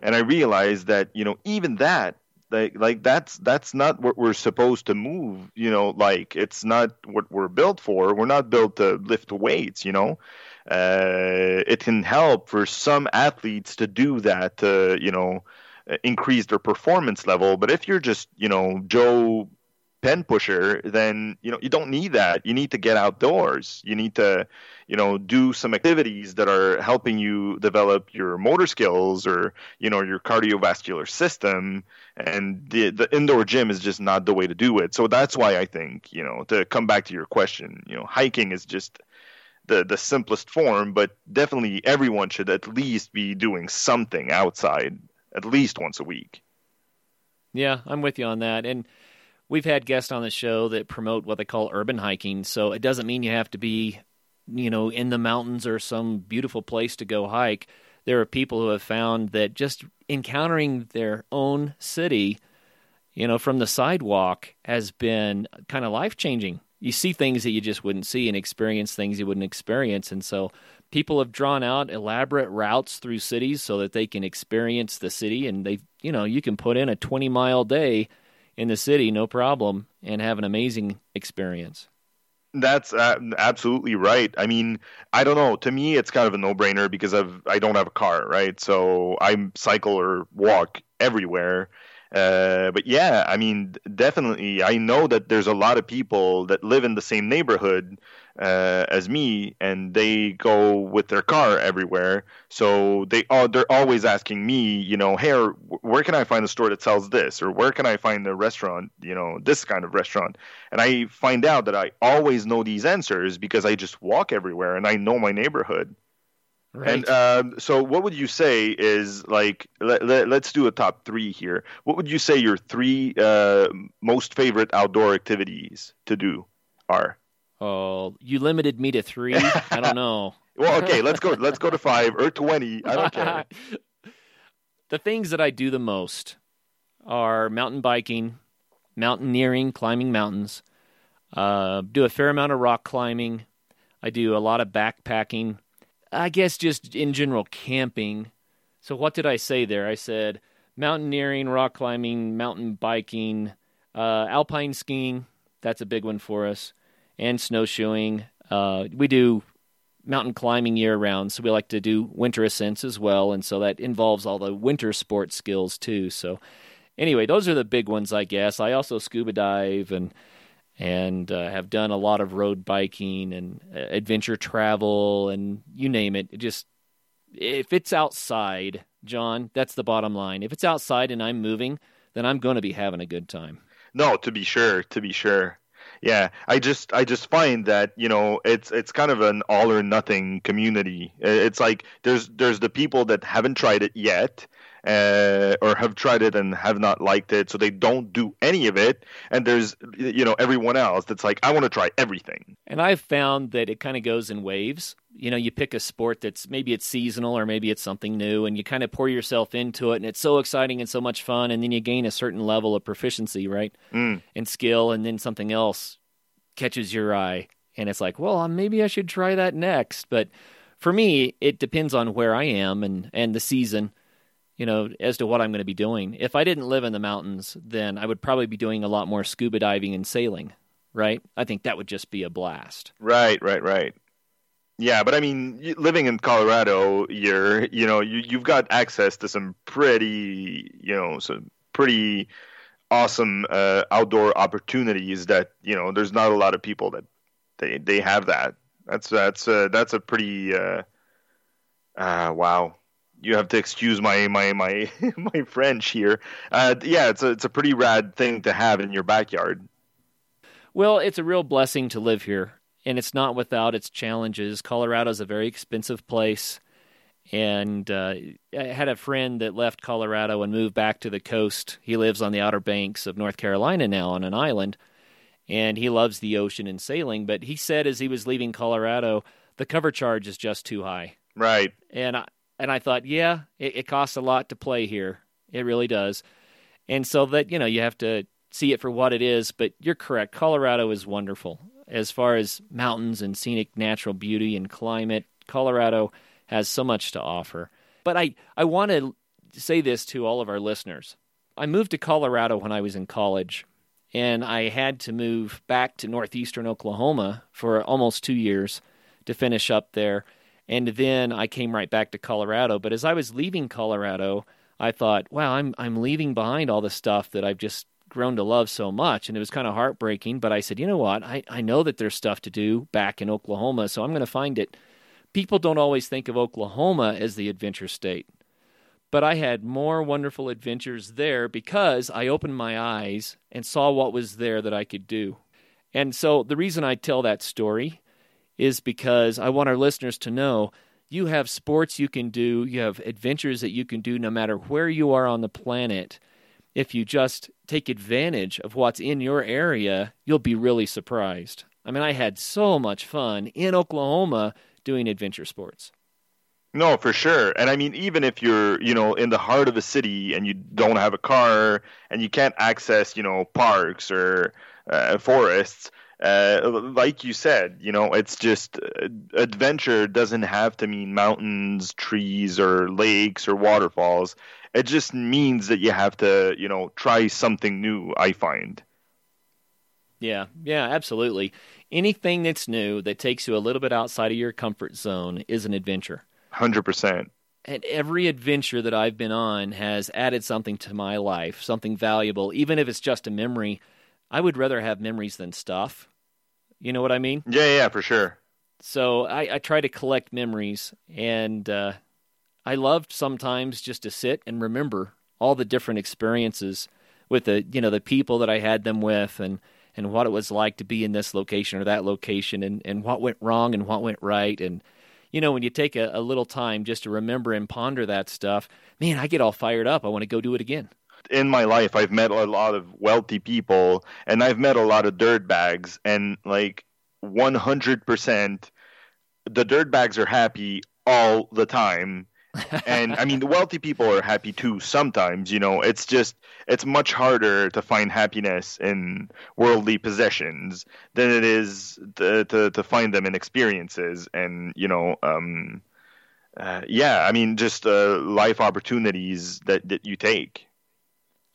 And I realized that, you know, even that, like like that's that's not what we're supposed to move you know like it's not what we're built for we're not built to lift weights you know uh, it can help for some athletes to do that to you know increase their performance level but if you're just you know joe pen pusher, then you know you don't need that. You need to get outdoors. You need to, you know, do some activities that are helping you develop your motor skills or you know your cardiovascular system. And the the indoor gym is just not the way to do it. So that's why I think you know to come back to your question, you know, hiking is just the the simplest form, but definitely everyone should at least be doing something outside at least once a week. Yeah, I'm with you on that. And we've had guests on the show that promote what they call urban hiking. So it doesn't mean you have to be, you know, in the mountains or some beautiful place to go hike. There are people who have found that just encountering their own city, you know, from the sidewalk has been kind of life changing. You see things that you just wouldn't see and experience things you wouldn't experience. And so people have drawn out elaborate routes through cities so that they can experience the city and they, you know, you can put in a 20 mile day in the city, no problem, and have an amazing experience. That's uh, absolutely right. I mean, I don't know. To me, it's kind of a no-brainer because I've I don't have a car, right? So I cycle or walk everywhere. Uh, but yeah, I mean, definitely, I know that there's a lot of people that live in the same neighborhood uh, as me, and they go with their car everywhere. So they are they're always asking me, you know, hey, where can I find a store that sells this, or where can I find a restaurant, you know, this kind of restaurant? And I find out that I always know these answers because I just walk everywhere and I know my neighborhood. Right. And um, so, what would you say is like? Let, let, us do a top three here. What would you say your three uh, most favorite outdoor activities to do are? Oh, you limited me to three. I don't know. <laughs> <laughs> well, okay, let's go. Let's go to five or twenty. I don't care. <laughs> the things that I do the most are mountain biking, mountaineering, climbing mountains. Uh, do a fair amount of rock climbing. I do a lot of backpacking. I guess just in general camping. So what did I say there? I said mountaineering, rock climbing, mountain biking, uh, alpine skiing. That's a big one for us and snowshoeing. Uh, we do mountain climbing year round, so we like to do winter ascents as well, and so that involves all the winter sports skills too. So, anyway, those are the big ones, I guess. I also scuba dive and and uh, have done a lot of road biking and uh, adventure travel and you name it. it. Just if it's outside, John, that's the bottom line. If it's outside and I'm moving, then I'm going to be having a good time. No, to be sure, to be sure yeah i just i just find that you know it's it's kind of an all or nothing community it's like there's there's the people that haven't tried it yet uh, or have tried it and have not liked it, so they don't do any of it. And there's, you know, everyone else that's like, I want to try everything. And I've found that it kind of goes in waves. You know, you pick a sport that's maybe it's seasonal or maybe it's something new, and you kind of pour yourself into it, and it's so exciting and so much fun, and then you gain a certain level of proficiency, right, mm. and skill, and then something else catches your eye, and it's like, well, maybe I should try that next. But for me, it depends on where I am and and the season you know, as to what I'm going to be doing. If I didn't live in the mountains, then I would probably be doing a lot more scuba diving and sailing, right? I think that would just be a blast. Right, right, right. Yeah, but I mean, living in Colorado, you're, you know, you you've got access to some pretty, you know, some pretty awesome uh, outdoor opportunities that you know. There's not a lot of people that they they have that. That's that's uh, that's a pretty uh, uh, wow you have to excuse my my my <laughs> my French here. Uh, yeah, it's a it's a pretty rad thing to have in your backyard. Well, it's a real blessing to live here, and it's not without its challenges. Colorado is a very expensive place, and uh, I had a friend that left Colorado and moved back to the coast. He lives on the Outer Banks of North Carolina now on an island, and he loves the ocean and sailing. But he said as he was leaving Colorado, the cover charge is just too high. Right. And I, and I thought, yeah, it, it costs a lot to play here. It really does. And so that, you know, you have to see it for what it is. But you're correct. Colorado is wonderful. As far as mountains and scenic natural beauty and climate, Colorado has so much to offer. But I, I want to say this to all of our listeners. I moved to Colorado when I was in college, and I had to move back to northeastern Oklahoma for almost two years to finish up there. And then I came right back to Colorado. But as I was leaving Colorado, I thought, wow, I'm I'm leaving behind all the stuff that I've just grown to love so much. And it was kind of heartbreaking. But I said, you know what? I, I know that there's stuff to do back in Oklahoma, so I'm going to find it. People don't always think of Oklahoma as the adventure state. But I had more wonderful adventures there because I opened my eyes and saw what was there that I could do. And so the reason I tell that story is because I want our listeners to know you have sports you can do, you have adventures that you can do no matter where you are on the planet. If you just take advantage of what's in your area, you'll be really surprised. I mean, I had so much fun in Oklahoma doing adventure sports. No, for sure. And I mean, even if you're, you know, in the heart of a city and you don't have a car and you can't access, you know, parks or uh, forests, uh, like you said, you know, it's just uh, adventure doesn't have to mean mountains, trees, or lakes or waterfalls. It just means that you have to, you know, try something new. I find. Yeah, yeah, absolutely. Anything that's new that takes you a little bit outside of your comfort zone is an adventure. Hundred percent. And every adventure that I've been on has added something to my life, something valuable, even if it's just a memory. I would rather have memories than stuff. You know what I mean? Yeah, yeah, for sure. So I, I try to collect memories, and uh, I loved sometimes just to sit and remember all the different experiences with the you know the people that I had them with, and and what it was like to be in this location or that location, and and what went wrong and what went right, and you know when you take a, a little time just to remember and ponder that stuff, man, I get all fired up. I want to go do it again in my life I've met a lot of wealthy people and I've met a lot of dirt bags and like 100% the dirt bags are happy all the time. And I mean the <laughs> wealthy people are happy too sometimes you know? It's just it's much harder to find happiness in worldly possessions than it is to to, to find them in experiences and you know um uh, yeah I mean just uh, life opportunities that that you take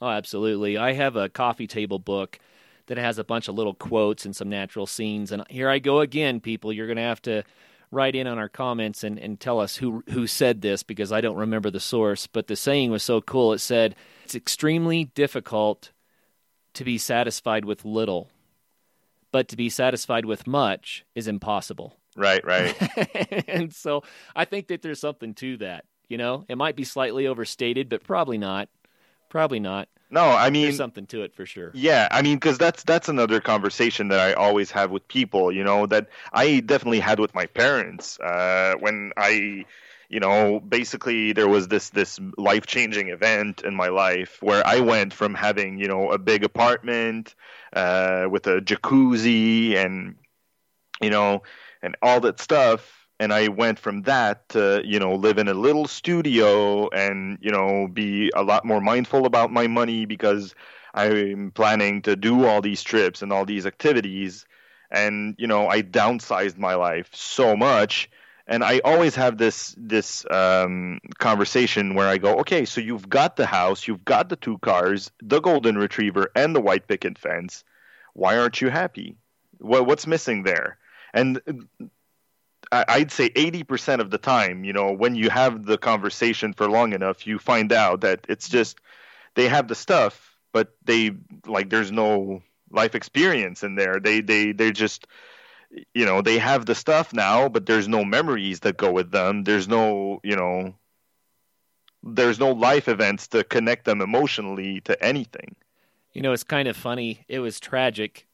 Oh, absolutely. I have a coffee table book that has a bunch of little quotes and some natural scenes. And here I go again, people. You're going to have to write in on our comments and, and tell us who who said this because I don't remember the source. But the saying was so cool. It said, It's extremely difficult to be satisfied with little, but to be satisfied with much is impossible. Right, right. <laughs> and so I think that there's something to that. You know, it might be slightly overstated, but probably not. Probably not. No, I mean there's something to it for sure. Yeah, I mean because that's that's another conversation that I always have with people. You know that I definitely had with my parents uh, when I, you know, basically there was this this life changing event in my life where I went from having you know a big apartment uh, with a jacuzzi and you know and all that stuff and I went from that to you know live in a little studio and you know be a lot more mindful about my money because I'm planning to do all these trips and all these activities. And you know I downsized my life so much. And I always have this this um, conversation where I go okay so you've got the house you've got the two cars the golden retriever and the white picket fence. Why aren't you happy? What what's missing there? And I'd say 80% of the time, you know, when you have the conversation for long enough, you find out that it's just they have the stuff, but they like there's no life experience in there. They they they're just you know, they have the stuff now, but there's no memories that go with them. There's no, you know, there's no life events to connect them emotionally to anything. You know, it's kind of funny. It was tragic,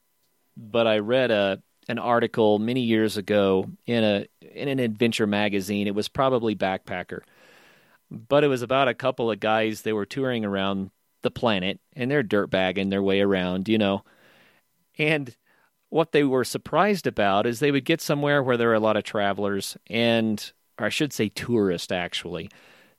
but I read a an article many years ago in a in an adventure magazine. It was probably Backpacker, but it was about a couple of guys. They were touring around the planet and they're dirtbagging their way around, you know. And what they were surprised about is they would get somewhere where there are a lot of travelers and, or I should say, tourists. Actually,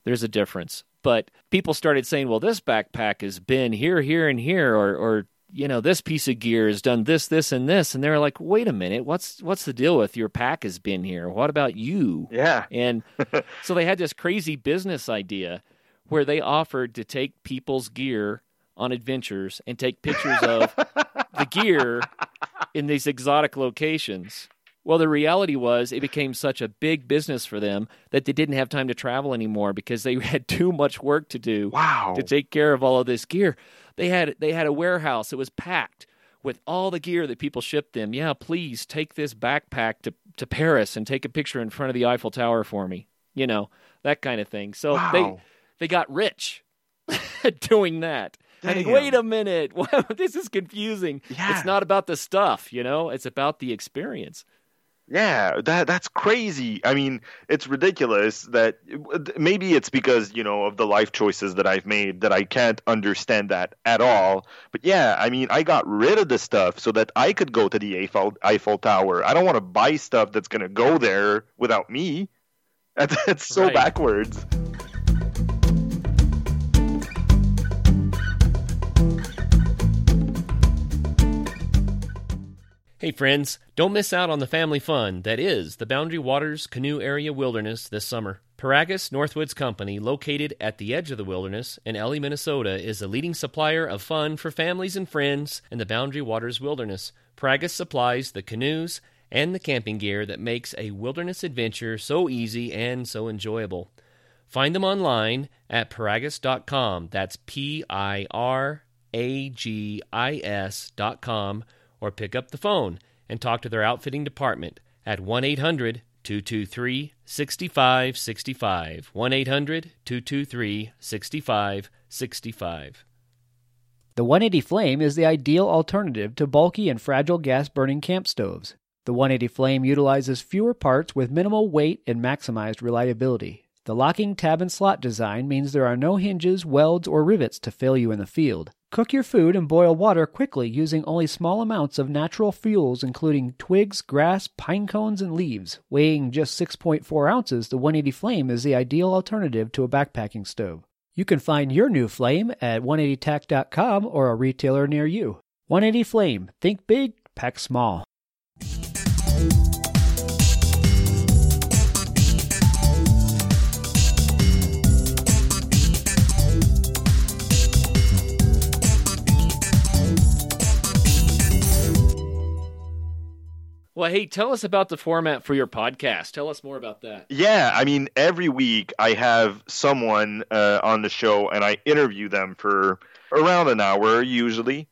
there's a difference. But people started saying, "Well, this backpack has been here, here, and here," or, or you know, this piece of gear has done this, this, and this, and they're like, wait a minute, what's what's the deal with your pack has been here? What about you? Yeah. And <laughs> so they had this crazy business idea where they offered to take people's gear on adventures and take pictures of the gear in these exotic locations. Well, the reality was it became such a big business for them that they didn't have time to travel anymore because they <laughs> had too much work to do Wow. to take care of all of this gear. They had they had a warehouse that was packed with all the gear that people shipped them. Yeah, please take this backpack to to Paris and take a picture in front of the Eiffel Tower for me. You know, that kind of thing. So they Wow. they got rich <laughs> doing that. Wait a minute. <laughs> This is confusing. Yeah. It's not about the stuff, you know, it's about the experience. Yeah, that that's crazy. I mean, it's ridiculous that maybe it's because, you know, of the life choices that I've made that I can't understand that at all. But yeah, I mean, I got rid of the stuff so that I could go to the Eiffel Eiffel Tower. I don't want to buy stuff that's going to go there without me. <laughs> That's, that's so Right. backwards. Hey, friends, don't miss out on the family fun that is the Boundary Waters Canoe Area Wilderness this summer. Piragis Northwoods Company, located at the edge of the wilderness in Ely, Minnesota, is a leading supplier of fun for families and friends in the Boundary Waters Wilderness. Piragis supplies the canoes and the camping gear that makes a wilderness adventure so easy and so enjoyable. Find them online at piragis.com. That's P I R A G I S dot com or pick up the phone and talk to their outfitting department at 1 800 223 6565. 1 800 223 6565. The 180 Flame is the ideal alternative to bulky and fragile gas burning camp stoves. The 180 Flame utilizes fewer parts with minimal weight and maximized reliability. The locking tab and slot design means there are no hinges, welds, or rivets to fail you in the field. Cook your food and boil water quickly using only small amounts of natural fuels, including twigs, grass, pine cones, and leaves. Weighing just 6.4 ounces, the 180 Flame is the ideal alternative to a backpacking stove. You can find your new flame at 180tac.com or a retailer near you. 180 Flame. Think big, pack small. Well, hey, tell us about the format for your podcast. Tell us more about that. Yeah, I mean, every week I have someone uh, on the show and I interview them for around an hour usually.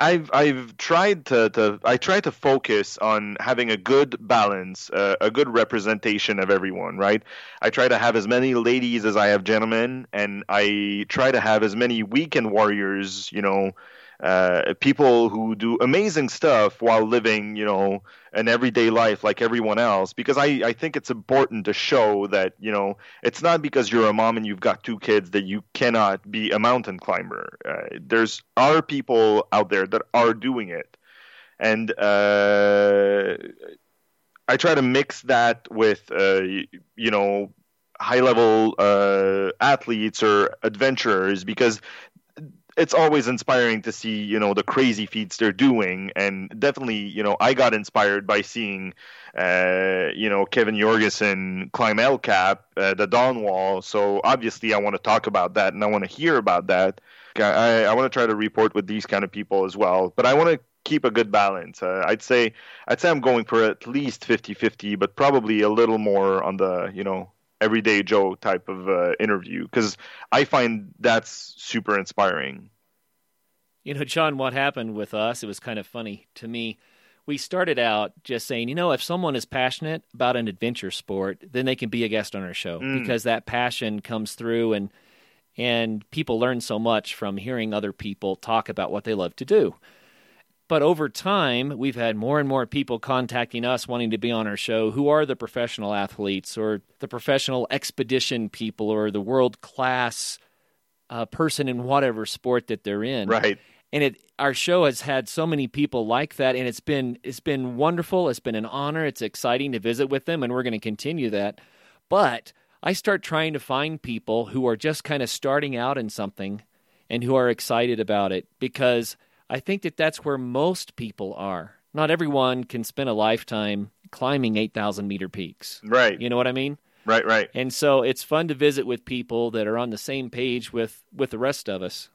I've I've tried to, to I try to focus on having a good balance, uh, a good representation of everyone, right? I try to have as many ladies as I have gentlemen, and I try to have as many weekend warriors, you know, uh, people who do amazing stuff while living, you know, an everyday life like everyone else. Because I, I think it's important to show that, you know, it's not because you're a mom and you've got two kids that you cannot be a mountain climber. Uh, there's are people out there that are doing it. And uh, I try to mix that with, uh, you know, high level uh, athletes or adventurers because it's always inspiring to see you know the crazy feats they're doing. And definitely you know i got inspired by seeing uh, you know kevin jorgeson climb el cap uh, the dawn wall. So obviously i want to talk about that and i want to hear about that. I, I want to try to report with these kind of people as well. But i want to keep a good balance. Uh, i'd say i'd say i'm going for at least 50-50 but probably a little more on the you know everyday Joe type of uh, interview because I find that's super inspiring. You know, John, what happened with us, it was kind of funny to me. We started out just saying, you know, if someone is passionate about an adventure sport, then they can be a guest on our show Mm. because that passion comes through and and people learn so much from hearing other people talk about what they love to do. But over time, we've had more and more people contacting us wanting to be on our show who are the professional athletes or the professional expedition people or the world class uh, person in whatever sport that they're in. Right. and it our show has had so many people like that and it's been it's been wonderful. It's been an honor. It's exciting to visit with them and we're going to continue that. But i start trying to find people who are just kind of starting out in something and who are excited about it because i think that that's where most people are not everyone can spend a lifetime climbing 8000 meter peaks Right. you know what i mean Right. Right. and so it's fun to visit with people that are on the same page with with the rest of us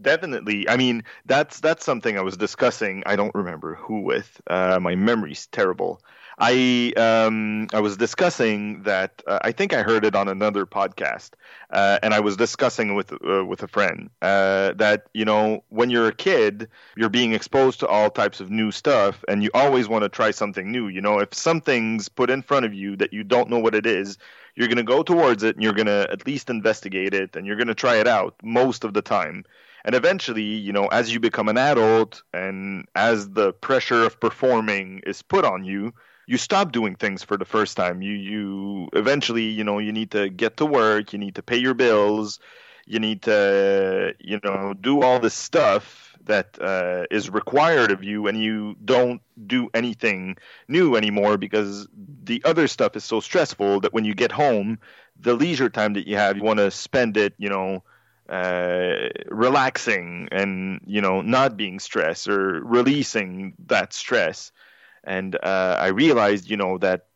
definitely. I mean, that's that's something I was discussing. I don't remember who with. Uh, my memory's terrible. I um, I was discussing that. Uh, I think I heard it on another podcast, uh, and I was discussing with uh, with a friend uh, that you know when you're a kid, you're being exposed to all types of new stuff, and you always want to try something new. You know, if something's put in front of you that you don't know what it is, you're going to go towards it, and you're going to at least investigate it, and you're going to try it out most of the time. And eventually, you know, as you become an adult, and as the pressure of performing is put on you you stop doing things for the first time. You you eventually, you know, you need to get to work, you need to pay your bills, you need to, you know, do all this stuff that uh, is required of you, and you don't do anything new anymore because the other stuff is so stressful that when you get home, the leisure time that you have, you want to spend it, you know. Uh, relaxing and you know not being stressed or releasing that stress and uh, I realized, you know, that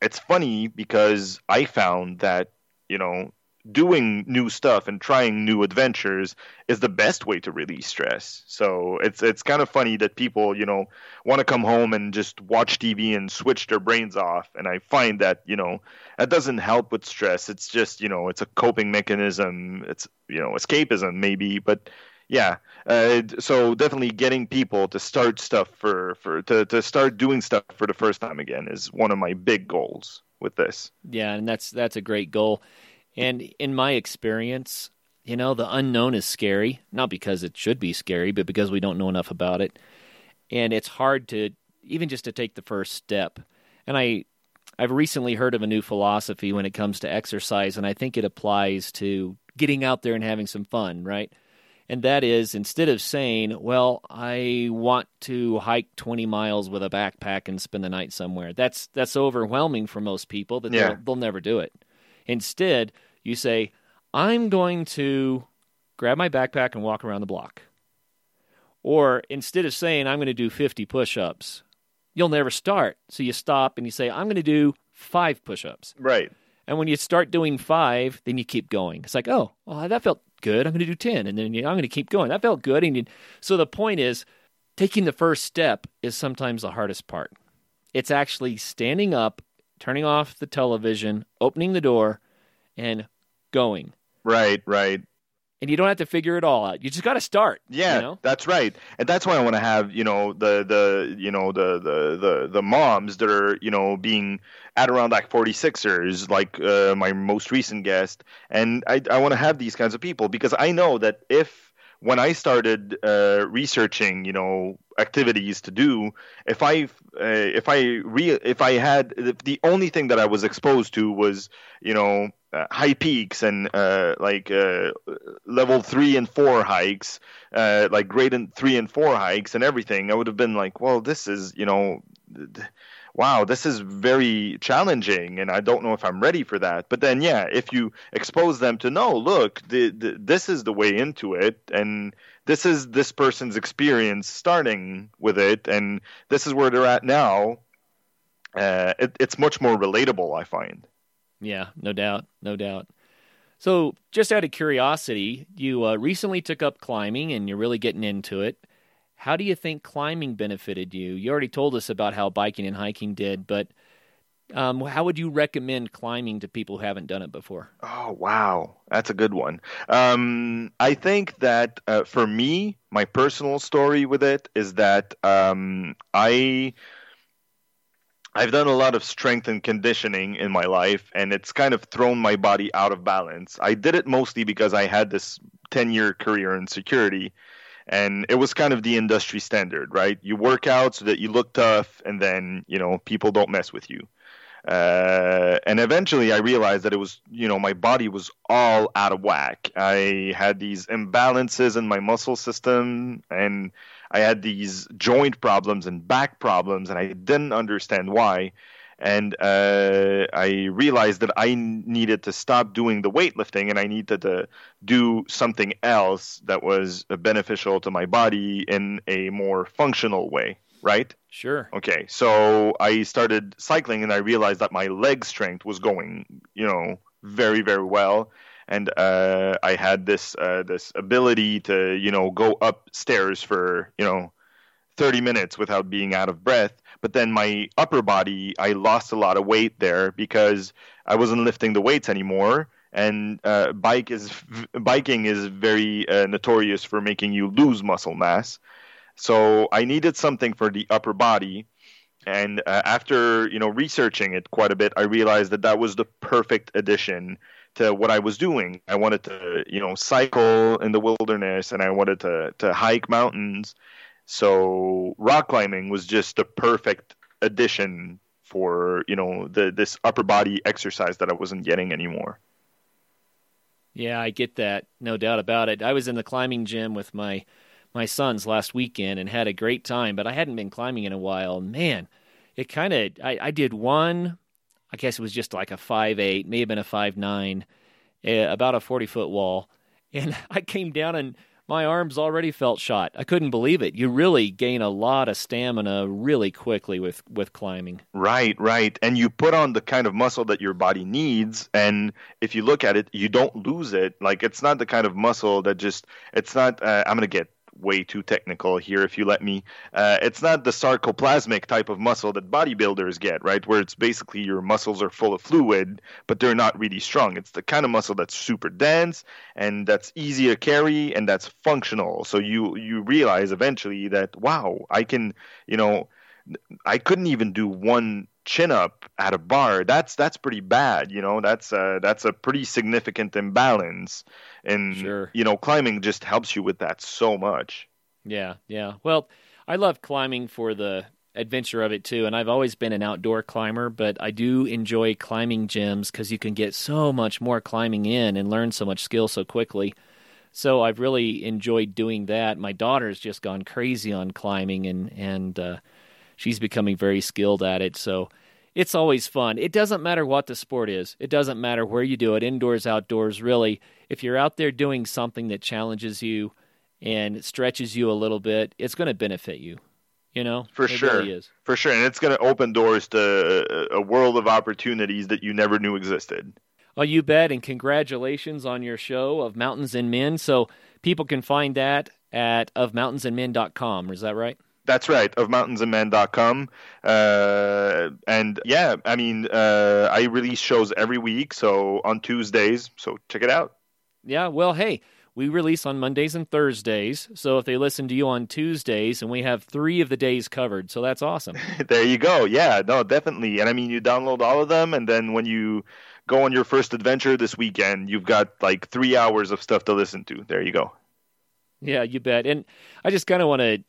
it's funny because I found that, you know, doing new stuff and trying new adventures is the best way to release stress. So it's it's kind of funny that people, you know, want to come home and just watch TV and switch their brains off. And I find that, you know, that doesn't help with stress. It's just, you know, it's a coping mechanism. It's, you know, escapism maybe, but yeah uh, so definitely getting people to start stuff for for to, to start doing stuff for the first time again is one of my big goals with this. Yeah and that's that's a great goal. And in my experience you know the unknown is scary not because it should be scary but because we don't know enough about it. And it's hard to even just to take the first step. And i i've recently heard of a new philosophy when it comes to exercise and i think it applies to getting out there and having some fun right and that is instead of saying, "Well, I want to hike 20 miles with a backpack and spend the night somewhere," that's that's overwhelming for most people. That yeah. they'll, they'll never do it. Instead, you say, "I'm going to grab my backpack and walk around the block." Or instead of saying, "I'm going to do 50 push-ups," you'll never start. So you stop and you say, "I'm going to do five push-ups." Right. And when you start doing five, then you keep going. It's like, oh, well, that felt good. I'm going to do 10. And then you I'm going to keep going. That felt good. And you, so the point is, taking the first step is sometimes the hardest part. It's actually standing up, turning off the television, opening the door, and going. Right, right and you don't have to figure it all out. You just got to start. Yeah, you know? that's right, and that's why I want to have you know the the you know the the the the moms that are you know being Adirondack 46ers, like uh, my most recent guest, and I I want to have these kinds of people because I know that if when I started uh, researching, you know, activities to do, if I uh, if I re- if I had if the only thing that I was exposed to was, you know, uh, high peaks and uh, like uh, level three and four hikes, uh, like grade and three and four hikes and everything, I would have been like, well, this is you know, wow, this is very challenging, and I don't know if I'm ready for that. But then, yeah, if you expose them to no, look, the, the, this is the way into it, and this is this person's experience starting with it, and this is where they're at now. Uh, it, it's much more relatable, I find. Yeah, no doubt, no doubt. So, just out of curiosity, you uh, recently took up climbing and you're really getting into it. How do you think climbing benefited you? You already told us about how biking and hiking did, but um, how would you recommend climbing to people who haven't done it before? Oh, wow. That's a good one. Um, I think that uh, for me, my personal story with it is that um, I I've done a lot of strength and conditioning in my life, and it's kind of thrown my body out of balance. I did it mostly because I had this 10 year career in security, and it was kind of the industry standard, right? You work out so that you look tough, and then, you know, people don't mess with you. Uh, and eventually I realized that it was, you know, my body was all out of whack. I had these imbalances in my muscle system, and I had these joint problems and back problems, and I didn't understand why. And uh, I realized that I needed to stop doing the weightlifting and I needed to do something else that was beneficial to my body in a more functional way, right? Sure. Okay, so I started cycling and I realized that my leg strength was going, you know, very, very well and uh, I had this uh, this ability to you know go upstairs for you know 30 minutes without being out of breath. But then my upper body, I lost a lot of weight there because I wasn't lifting the weights anymore. And uh, bike is biking is very uh, notorious for making you lose muscle mass. So I needed something for the upper body. And uh, after you know researching it quite a bit, I realized that that was the perfect addition to what I was doing. I wanted to, you know, cycle in the wilderness and I wanted to to hike mountains. So rock climbing was just the perfect addition for, you know, the this upper body exercise that I wasn't getting anymore. Yeah, I get that. No doubt about it. I was in the climbing gym with my my sons last weekend and had a great time, but I hadn't been climbing in a while. Man, it kind of I, I did one I guess it was just like a five eight, may have been a five nine, uh, about a forty foot wall, <laughs> and I came down and my arms already felt shot. I couldn't believe it. You really gain a lot of stamina really quickly with with climbing. Right, right. And you put on the kind of muscle that your body needs and if you look at it, you don't lose it. Like it's not the kind of muscle that just it's not uh, I'm going to get way too technical here if you let me. Uh, it's not the sarcoplasmic type of muscle that bodybuilders get, right? Where it's basically your muscles are full of fluid, but they're not really strong. It's the kind of muscle that's super dense and that's easy to carry and that's functional. So you you realize eventually that wow, I can, you know, I couldn't even do one chin up at a bar. That's that's pretty bad, you know. That's uh, that's a pretty significant imbalance, and sure. you know, climbing just helps you with that so much. Yeah, yeah. Well, I love climbing for the adventure of it too, and I've always been an outdoor climber, but I do enjoy climbing gyms because you can get so much more climbing in and learn so much skill so quickly. So I've really enjoyed doing that. My daughter's just gone crazy on climbing, and and uh, she's becoming very skilled at it. So it's always fun. It doesn't matter what the sport is. It doesn't matter where you do it, indoors, outdoors, really. If you're out there doing something that challenges you and stretches you a little bit, it's going to benefit you. You know, for sure, really is. for sure, and it's going to open doors to a, a world of opportunities that you never knew existed. Well, you bet, and congratulations on your show of Mountains and Men. So people can find that at ofmountainsandmen.com. Is that right? That's right, of mountainsandmen.com. Uh, and yeah, I mean, uh, I release shows every week, so on Tuesdays, so check it out. Yeah, well, hey, we release on Mondays and Thursdays. So if they listen to you on Tuesdays, and we have three of the days covered, so that's awesome. <laughs> there you go. Yeah, no, definitely. And I mean, you download all of them, and then when you go on your first adventure this weekend, you've got like three hours of stuff to listen to. There you go. Yeah, you bet. And I just kind of want to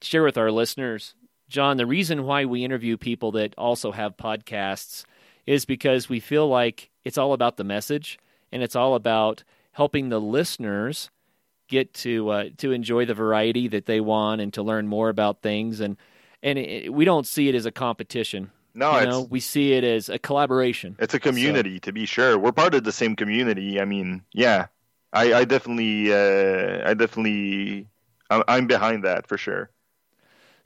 share with our listeners, John, the reason why we interview people that also have podcasts is because we feel like it's all about the message and it's all about helping the listeners get to uh, to enjoy the variety that they want and to learn more about things and and it, we don't see it as a competition. No, you know, we see it as a collaboration. It's a community, so. to be sure. We're part of the same community. I mean, yeah, I, I definitely, uh, I definitely, I'm behind that for sure.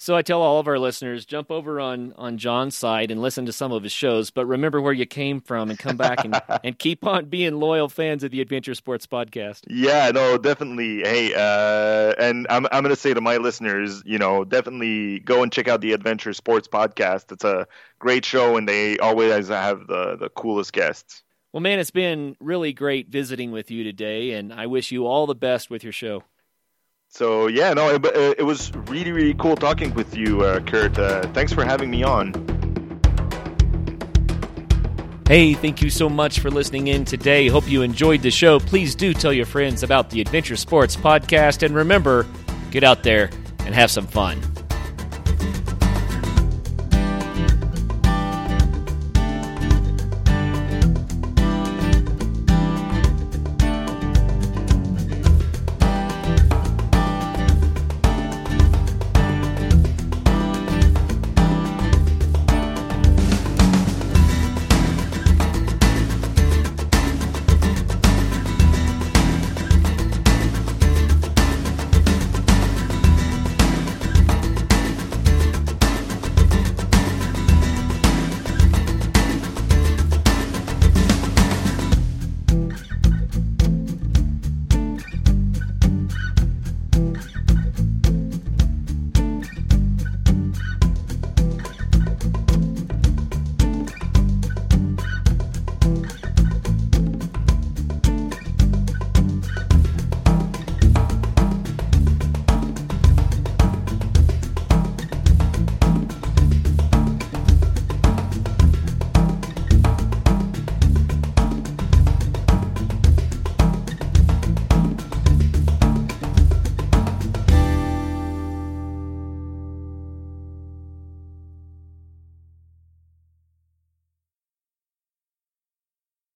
So I tell all of our listeners, jump over on, on John's side and listen to some of his shows, but remember where you came from and come back and, <laughs> and keep on being loyal fans of the Adventure Sports Podcast. Yeah, no, definitely. Hey, uh, and I'm I'm gonna say to my listeners, you know, definitely go and check out the Adventure Sports Podcast. It's a great show, and they always have the the coolest guests. Well, man, it's been really great visiting with you today, and I wish you all the best with your show. So yeah, no, it, it was really really cool talking with you, uh, Kurt. Uh, thanks for having me on. Hey, thank you so much for listening in today. Hope you enjoyed the show. Please do tell your friends about the Adventure Sports Podcast, and remember, get out there and have some fun.